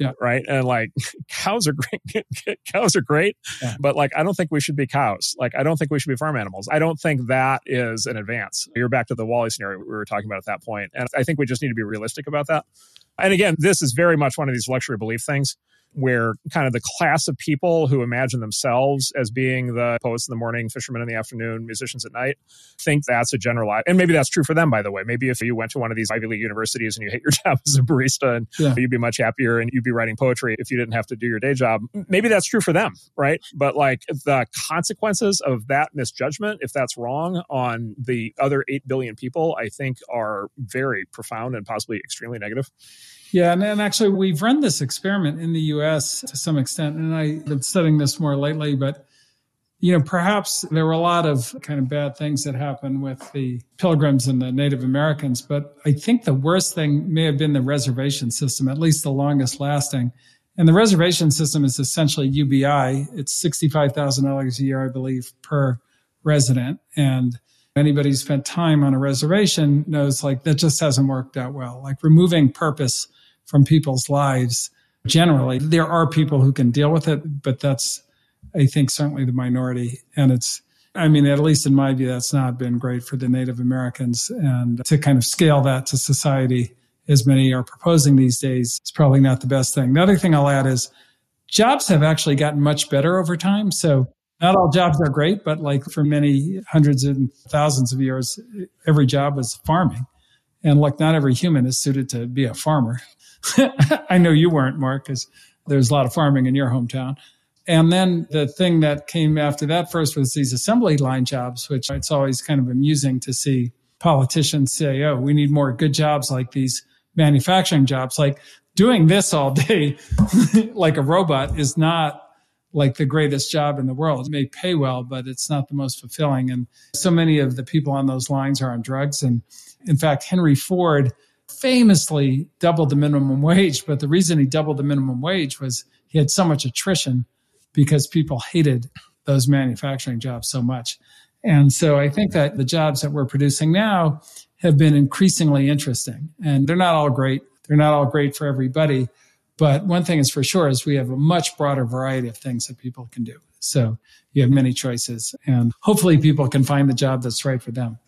Yeah. Right. And like cows are great. cows are great. Yeah. But like, I don't think we should be cows. Like, I don't think we should be farm animals. I don't think that is an advance. You're back to the WALL-E scenario we were talking about at that point. And I think we just need to be realistic about that. And again, this is very much one of these luxury belief things where kind of the class of people who imagine themselves as being the poets in the morning, fishermen in the afternoon, musicians at night, think that's a generalized. And maybe that's true for them, by the way. Maybe if you went to one of these Ivy League universities and you hate your job as a barista and yeah. you'd be much happier and you'd be writing poetry if you didn't have to do your day job, maybe that's true for them, right? But like the consequences of that misjudgment, if that's wrong on the other 8 billion people, I think are very profound and possibly extremely negative. Yeah, and, and actually, we've run this experiment in the U.S. to some extent, and I've been studying this more lately. But you know, perhaps there were a lot of kind of bad things that happened with the Pilgrims and the Native Americans. But I think the worst thing may have been the reservation system, at least the longest lasting. And the reservation system is essentially UBI. It's sixty-five thousand dollars a year, I believe, per resident, and anybody who spent time on a reservation knows like that just hasn't worked out well. Like removing purpose from people's lives generally. There are people who can deal with it, but that's, I think, certainly the minority. And it's, I mean, at least in my view, that's not been great for the Native Americans. And to kind of scale that to society, as many are proposing these days, is probably not the best thing. The other thing I'll add is jobs have actually gotten much better over time. So not all jobs are great, but like for many hundreds and thousands of years, every job was farming. And like not every human is suited to be a farmer. I know you weren't, Marc, because there's a lot of farming in your hometown. And then the thing that came after that first was these assembly line jobs, which it's always kind of amusing to see politicians say, oh, we need more good jobs like these manufacturing jobs. Like doing this all day, like a robot, is not like the greatest job in the world. It may pay well, but it's not the most fulfilling. And so many of the people on those lines are on drugs. And in fact, Henry Ford famously doubled the minimum wage. But the reason he doubled the minimum wage was he had so much attrition because people hated those manufacturing jobs so much. And so I think that the jobs that we're producing now have been increasingly interesting and they're not all great. They're not all great for everybody. But one thing is for sure is we have a much broader variety of things that people can do. So you have many choices and hopefully people can find the job that's right for them.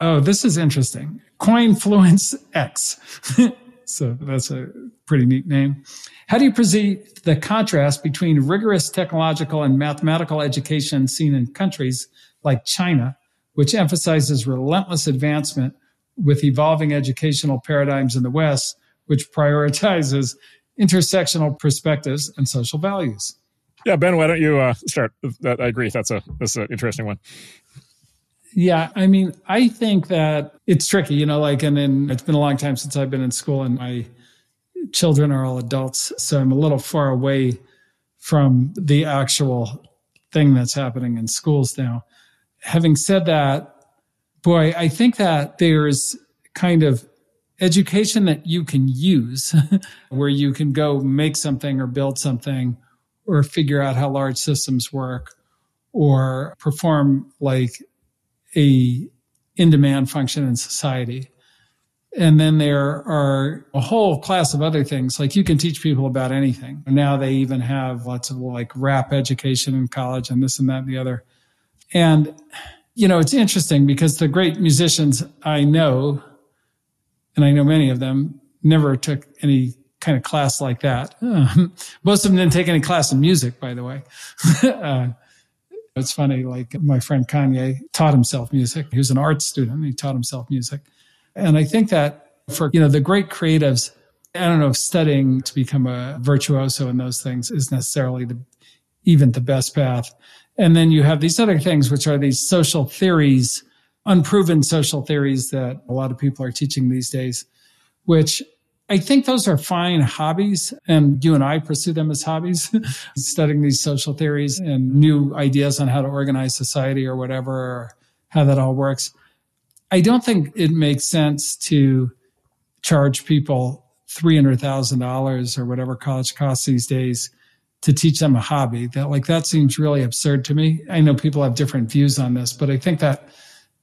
Oh, this is interesting. Coinfluence X. so that's a pretty neat name. How do you perceive the contrast between rigorous technological and mathematical education seen in countries like China, which emphasizes relentless advancement with evolving educational paradigms in the West, which prioritizes intersectional perspectives and social values? Yeah, Ben, why don't you uh, start? I agree. That's a that's an interesting one. Yeah, I mean, I think that it's tricky, you know, like, and then it's been a long time since I've been in school and my children are all adults. So I'm a little far away from the actual thing that's happening in schools now. Having said that, boy, I think that there's kind of education that you can use where you can go make something or build something or figure out how large systems work or perform like a in demand function in society. And then there are a whole class of other things. Like you can teach people about anything. Now they even have lots of like rap education in college and this and that and the other. And, you know, it's interesting because the great musicians I know, and I know many of them, never took any kind of class like that. most of them didn't take any class in music, by the way. uh, it's funny, like my friend Kanye taught himself music. He was an art student. He taught himself music. And I think that for, you know, the great creatives, I don't know if studying to become a virtuoso in those things is necessarily the, even the best path. And then you have these other things, which are these social theories, unproven social theories that a lot of people are teaching these days, which I think those are fine hobbies, and you and I pursue them as hobbies, studying these social theories and new ideas on how to organize society or whatever, or how that all works. I don't think it makes sense to charge people $300,000 or whatever college costs these days to teach them a hobby. That like that seems really absurd to me. I know people have different views on this, but I think that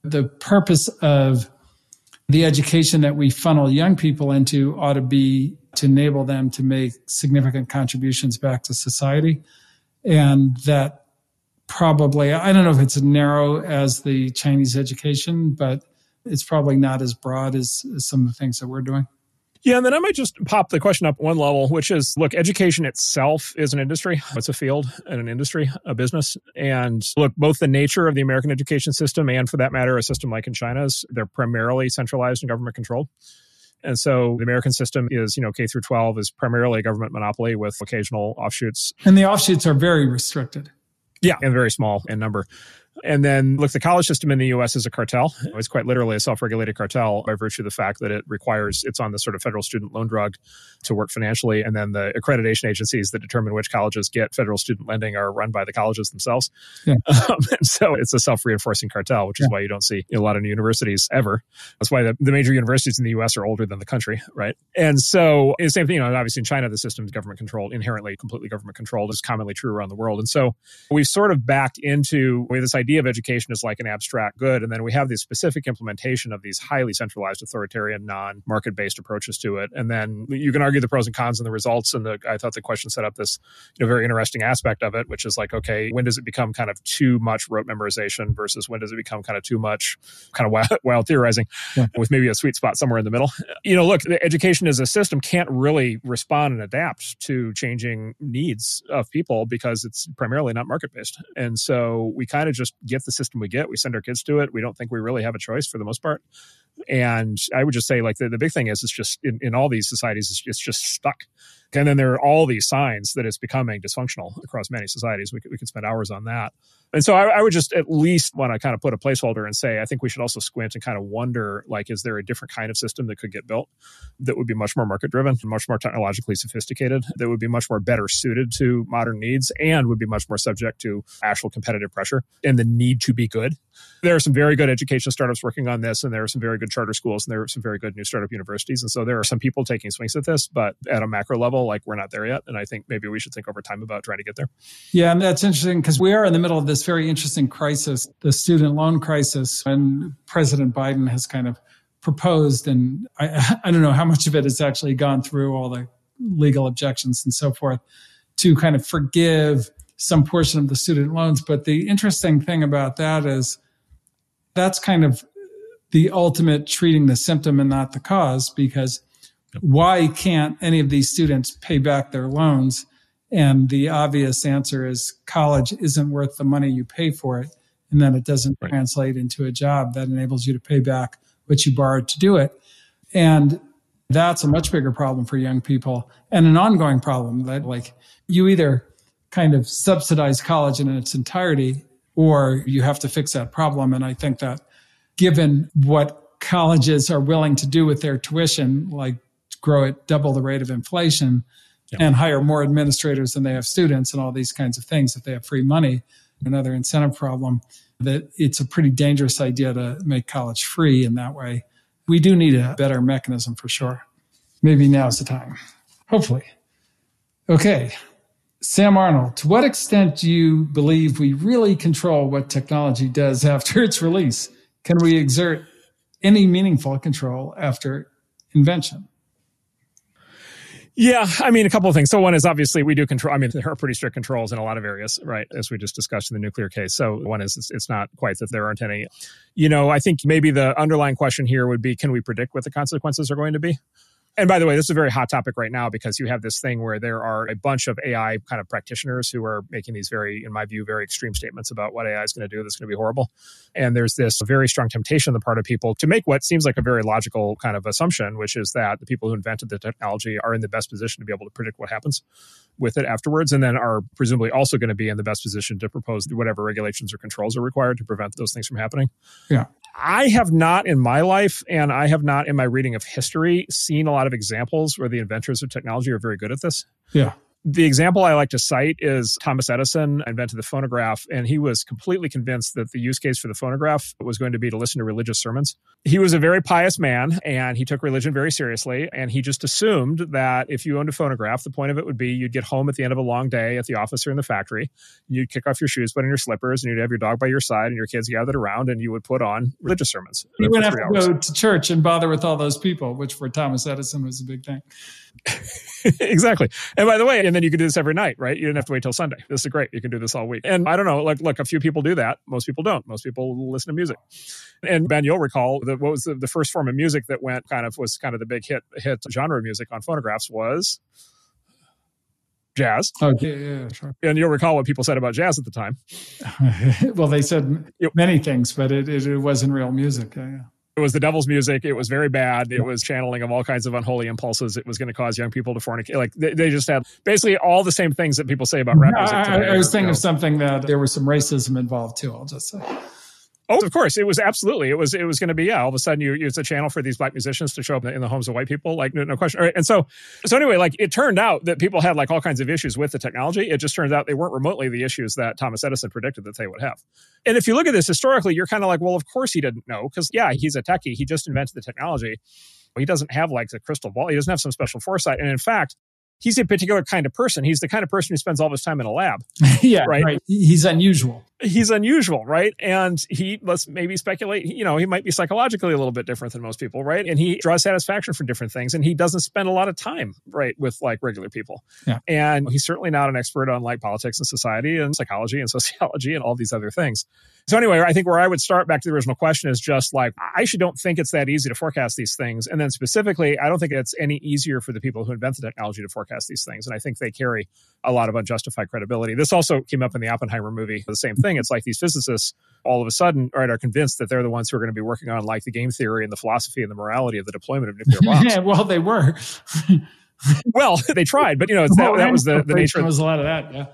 the purpose of the education that we funnel young people into ought to be to enable them to make significant contributions back to society. And that probably, I don't know if it's as narrow as the Chinese education, but it's probably not as broad as, as some of the things that we're doing. Yeah, and then I might just pop the question up one level, which is look, education itself is an industry. It's a field and an industry, a business. And look, both the nature of the American education system and for that matter, a system like in China's, they're primarily centralized and government controlled. And so the American system is, you know, K through 12 is primarily a government monopoly with occasional offshoots. And the offshoots are very restricted. Yeah, and very small in number. And then look, the college system in the US is a cartel. It's quite literally a self regulated cartel by virtue of the fact that it requires, it's on the sort of federal student loan drug to work financially. And then the accreditation agencies that determine which colleges get federal student lending are run by the colleges themselves. Yeah. Um, and so it's a self reinforcing cartel, which is yeah. why you don't see a lot of new universities ever. That's why the, the major universities in the US are older than the country, right? And so the same thing, you know, obviously in China, the system is government controlled, inherently completely government controlled, is commonly true around the world. And so we've sort of backed into this idea of education as like an abstract good. And then we have the specific implementation of these highly centralized, authoritarian, non market based approaches to it. And then you can argue the pros and cons and the results. And the, I thought the question set up this you know, very interesting aspect of it, which is like, okay, when does it become kind of too much rote memorization versus when does it become kind of too much kind of wild, wild theorizing yeah. with maybe a sweet spot somewhere in the middle? You know, look, education as a system can't really respond and adapt to changing needs of people because it's primarily not market based. And so we kind of just get the system we get. We send our kids to it. We don't think we really have a choice for the most part. And I would just say, like, the, the big thing is, it's just in, in all these societies, it's, it's just stuck. And then there are all these signs that it's becoming dysfunctional across many societies. We could, we could spend hours on that. And so I, I, would just at least want to kind of put a placeholder and say, I think we should also squint and kind of wonder, like, is there a different kind of system that could get built that would be much more market driven, much more technologically sophisticated, that would be much more better suited to modern needs and would be much more subject to actual competitive pressure and the need to be good. There are some very good education startups working on this, and there are some very good charter schools, and there are some very good new startup universities. And so there are some people taking swings at this, but at a macro level, like we're not there yet. And I think maybe we should think over time about trying to get there. Yeah, and that's interesting because we are in the middle of this very interesting crisis, the student loan crisis, and President Biden has kind of proposed, and I, I don't know how much of it has actually gone through all the legal objections and so forth, to kind of forgive some portion of the student loans. But the interesting thing about that is that's kind of the ultimate treating the symptom and not the cause because why can't any of these students pay back their loans? And the obvious answer is college isn't worth the money you pay for it. And then it doesn't right. translate into a job that enables you to pay back what you borrowed to do it. And that's a much bigger problem for young people and an ongoing problem that like you either kind of subsidize college in its entirety or you have to fix that problem. And I think that given what colleges are willing to do with their tuition, like grow at double the rate of inflation, and hire more administrators than they have students and all these kinds of things if they have free money another incentive problem, that it's a pretty dangerous idea to make college free in that way. We do need a better mechanism for sure. Maybe now's the time. Hopefully. Okay. Sam Arnold, to what extent do you believe we really control what technology does after its release? Can we exert any meaningful control after invention? Yeah, I mean, a couple of things. So, one is obviously we do control. I mean, there are pretty strict controls in a lot of areas, right? As we just discussed in the nuclear case. So, one is it's, it's, not quite that there aren't any. You know, I think maybe the underlying question here would be can we predict what the consequences are going to be? And by the way, this is a very hot topic right now because you have this thing where there are a bunch of AI kind of practitioners who are making these very, in my view, very extreme statements about what AI is going to do that's going to be horrible. And there's this very strong temptation on the part of people to make what seems like a very logical kind of assumption, which is that the people who invented the technology are in the best position to be able to predict what happens with it afterwards, and then are presumably also going to be in the best position to propose whatever regulations or controls are required to prevent those things from happening. Yeah. I have not in my life, and I have not in my reading of history, seen a lot of examples where the inventors of technology are very good at this. Yeah. The example I like to cite is Thomas Edison invented the phonograph, and he was completely convinced that the use case for the phonograph was going to be to listen to religious sermons. He was a very pious man, and he took religion very seriously. And he just assumed that if you owned a phonograph, the point of it would be you'd get home at the end of a long day at the office or in the factory, you'd kick off your shoes, put in your slippers, and you'd have your dog by your side, and your kids gathered around, and you would put on religious sermons. You wouldn't have to hours. go to church and bother with all those people, which for Thomas Edison was a big thing. exactly. And by the way, and then you can do this every night, right? You didn't have to wait till Sunday. This is great. You can do this all week. And I don't know, like, look, a few people do that. Most people don't. Most people listen to music. And Ben, you'll recall that what was the, the first form of music that went kind of was kind of the big hit hit genre of music on phonographs was jazz. Oh, yeah, yeah, sure. And you'll recall what people said about jazz at the time. well, they said many things, but it, it, it wasn't real music. Yeah, yeah. It was the devil's music. It was very bad. It was channeling of all kinds of unholy impulses. It was going to cause young people to fornicate. Like they, they just had basically all the same things that people say about rap music. Today, I, I was thinking you know. of something that there was some racism involved too. I'll just say. Oh, of course, it was absolutely. It was. It was going to be. Yeah, all of a sudden, you it's a channel for these black musicians to show up in the homes of white people. Like, no, no question. Right. And so, so anyway, like it turned out that people had like all kinds of issues with the technology. It just turns out they weren't remotely the issues that Thomas Edison predicted that they would have. And if you look at this historically, you're kind of like, well, of course he didn't know because yeah, he's a techie. He just invented the technology. He doesn't have like a crystal ball. He doesn't have some special foresight. And in fact, he's a particular kind of person. He's the kind of person who spends all his time in a lab. yeah, right? right. He's unusual. He's unusual, right? And he let's maybe speculate. You know, he might be psychologically a little bit different than most people, right? And he draws satisfaction from different things, and he doesn't spend a lot of time, right, with like regular people. Yeah. And he's certainly not an expert on like politics and society and psychology and sociology and all these other things. So anyway, I think where I would start back to the original question is just like I actually don't think it's that easy to forecast these things. And then specifically, I don't think it's any easier for the people who invent the technology to forecast these things. And I think they carry a lot of unjustified credibility. This also came up in the Oppenheimer movie. The same thing. It's like these physicists all of a sudden right, are convinced that they're the ones who are going to be working on like the game theory and the philosophy and the morality of the deployment of nuclear bombs. yeah, well, they were. well, they tried, but you know, that, that was the, the nature. There was a lot of that. Yeah.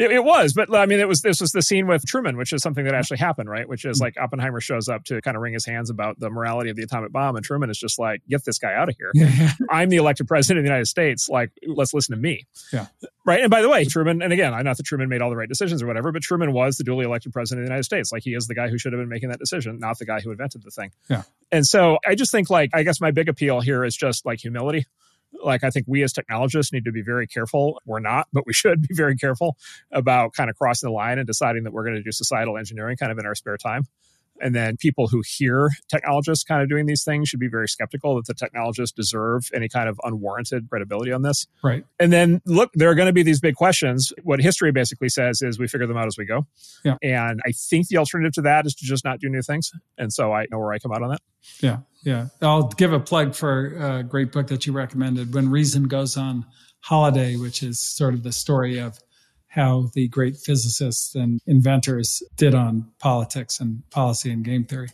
It, it, was, but I mean, it was this was the scene with Truman, which is something that actually happened, right? Which is mm. like Oppenheimer shows up to kind of wring his hands about the morality of the atomic bomb, and Truman is just like, "Get this guy out of here! Yeah. I'm the elected president of the United States. Like, let's listen to me." Yeah. Right. And by the way, Truman, and again, I'm not that Truman made all the right decisions or whatever, but Truman was the duly elected president of the United States. Like, he is the guy who should have been making that decision, not the guy who invented the thing. Yeah. And so, I just think like, I guess my big appeal here is just like humility like i think we as technologists need to be very careful. We're not but we should be very careful about kind of crossing the line and deciding that we're going to do societal engineering kind of in our spare time and then people who hear technologists kind of doing these things should be very skeptical that the technologists deserve any kind of unwarranted credibility on this. Right. And then look, there are going to be these big questions. What history basically says is we figure them out as we go. Yeah. And I think the alternative to that is to just not do new things. And so I know where I come out on that. Yeah. Yeah. I'll give a plug for a great book that you recommended, When Reason Goes on Holiday, which is sort of the story of how the great physicists and inventors did on politics and policy and game theory.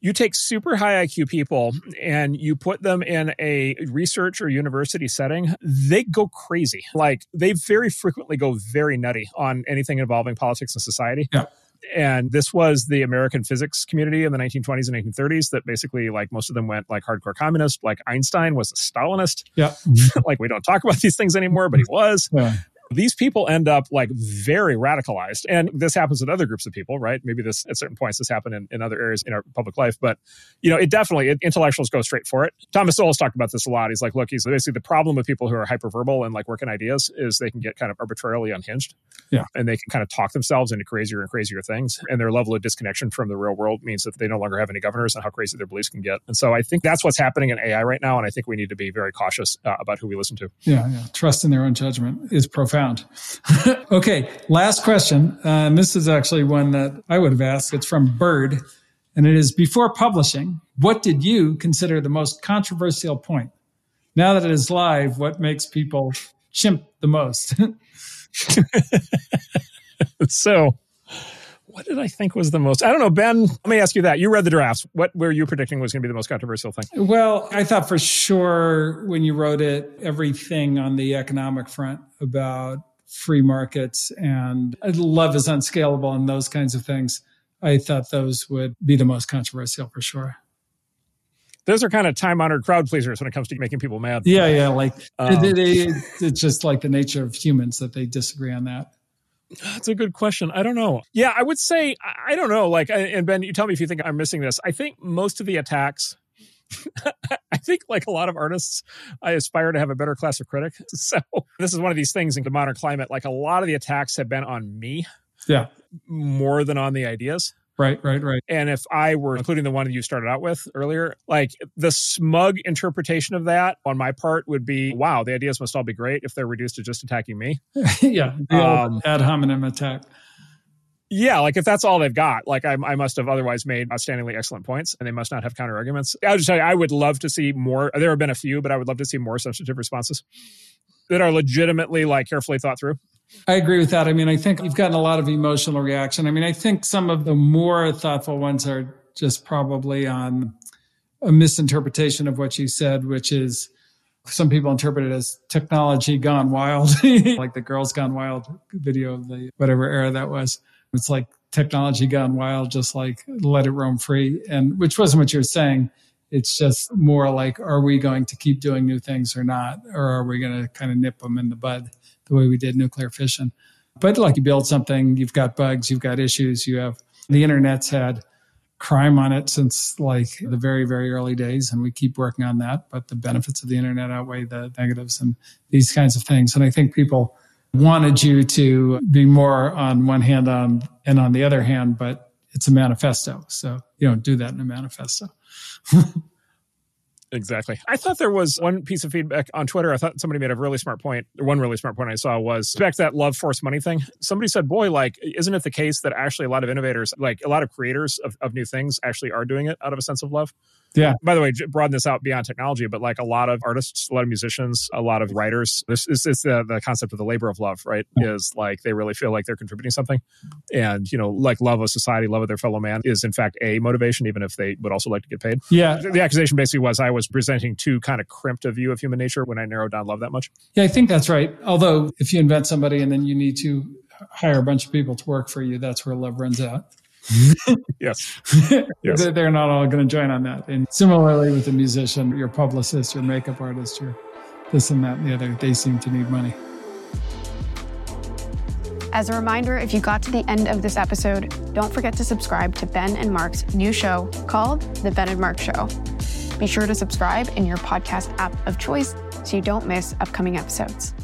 You take super high IQ people and you put them in a research or university setting, they go crazy. Like they very frequently go very nutty on anything involving politics and society. Yeah and this was the American physics community in the 1920s and 1930s that basically like most of them went like hardcore communist like Einstein was a Stalinist yeah like we don't talk about these things anymore but he was yeah these people end up like very radicalized. And this happens with other groups of people, right? Maybe this at certain points this happened in, in other areas in our public life. But, you know, it definitely, it, intellectuals go straight for it. Thomas Sowell's talked about this a lot. He's like, look, he's basically the problem with people who are hyperverbal and like working ideas is they can get kind of arbitrarily unhinged. Yeah. And they can kind of talk themselves into crazier and crazier things. And their level of disconnection from the real world means that they no longer have any governors on how crazy their beliefs can get. And so I think that's what's happening in AI right now. And I think we need to be very cautious uh, about who we listen to. Yeah, yeah. Trust in their own judgment is profound. okay, last question. Uh, this is actually one that I would have asked. It's from Bird, and it is before publishing, what did you consider the most controversial point? Now that it is live, what makes people chimp the most? so, what did I think was the most? I don't know, Ben. Let me ask you that. You read the drafts. What were you predicting was going to be the most controversial thing? Well, I thought for sure when you wrote it, everything on the economic front about free markets and love is unscalable and those kinds of things. I thought those would be the most controversial for sure. Those are kind of time honored crowd pleasers when it comes to making people mad. Yeah, yeah. Like um, they, they, it's just like the nature of humans that they disagree on that. That's a good question. I don't know. Yeah, I would say I don't know. Like, and Ben, you tell me if you think I'm missing this. I think most of the attacks. I think, like a lot of artists, I aspire to have a better class of critic. So this is one of these things in the modern climate. Like a lot of the attacks have been on me, yeah, more than on the ideas. Right, right, right. And if I were including the one that you started out with earlier, like the smug interpretation of that on my part would be, wow, the ideas must all be great if they're reduced to just attacking me. yeah, um, ad hominem attack. Yeah, like if that's all they've got, like I, I, must have otherwise made outstandingly excellent points, and they must not have counter arguments. I would just tell you, I would love to see more. There have been a few, but I would love to see more substantive responses that are legitimately like carefully thought through. I agree with that. I mean, I think you've gotten a lot of emotional reaction. I mean, I think some of the more thoughtful ones are just probably on a misinterpretation of what you said, which is some people interpret it as technology gone wild, like the girls gone wild video of the whatever era that was. It's like technology gone wild, just like let it roam free. And which wasn't what you were saying. It's just more like, are we going to keep doing new things or not? Or are we going to kind of nip them in the bud? The way we did nuclear fission. But like you build something, you've got bugs, you've got issues, you have the internet's had crime on it since like the very, very early days. And we keep working on that. But the benefits of the internet outweigh the negatives and these kinds of things. And I think people wanted you to be more on one hand on and on the other hand, but it's a manifesto. So you don't do that in a manifesto. Exactly. I thought there was one piece of feedback on Twitter. I thought somebody made a really smart point. One really smart point I saw was back to that love force money thing. Somebody said, boy, like, isn't it the case that actually a lot of innovators, like a lot of creators of, of new things actually are doing it out of a sense of love? Yeah. By the way, broaden this out beyond technology, but like a lot of artists, a lot of musicians, a lot of writers, this is it's the, the concept of the labor of love, right? Yeah. Is like they really feel like they're contributing something. And, you know, like love of society, love of their fellow man is in fact a motivation, even if they would also like to get paid. Yeah. The, the accusation basically was I was presenting too kind of crimped a view of human nature when I narrowed down love that much. Yeah, I think that's right. Although if you invent somebody and then you need to hire a bunch of people to work for you, that's where love runs out. Yes. yes. They're not all going to join on that. And similarly with a musician, your publicist, your makeup artist, your this and that and the other, they seem to need money. As a reminder, if you got to the end of this episode, don't forget to subscribe to Ben and Marc's new show called The Ben and Marc Show. Be sure to subscribe in your podcast app of choice so you don't miss upcoming episodes.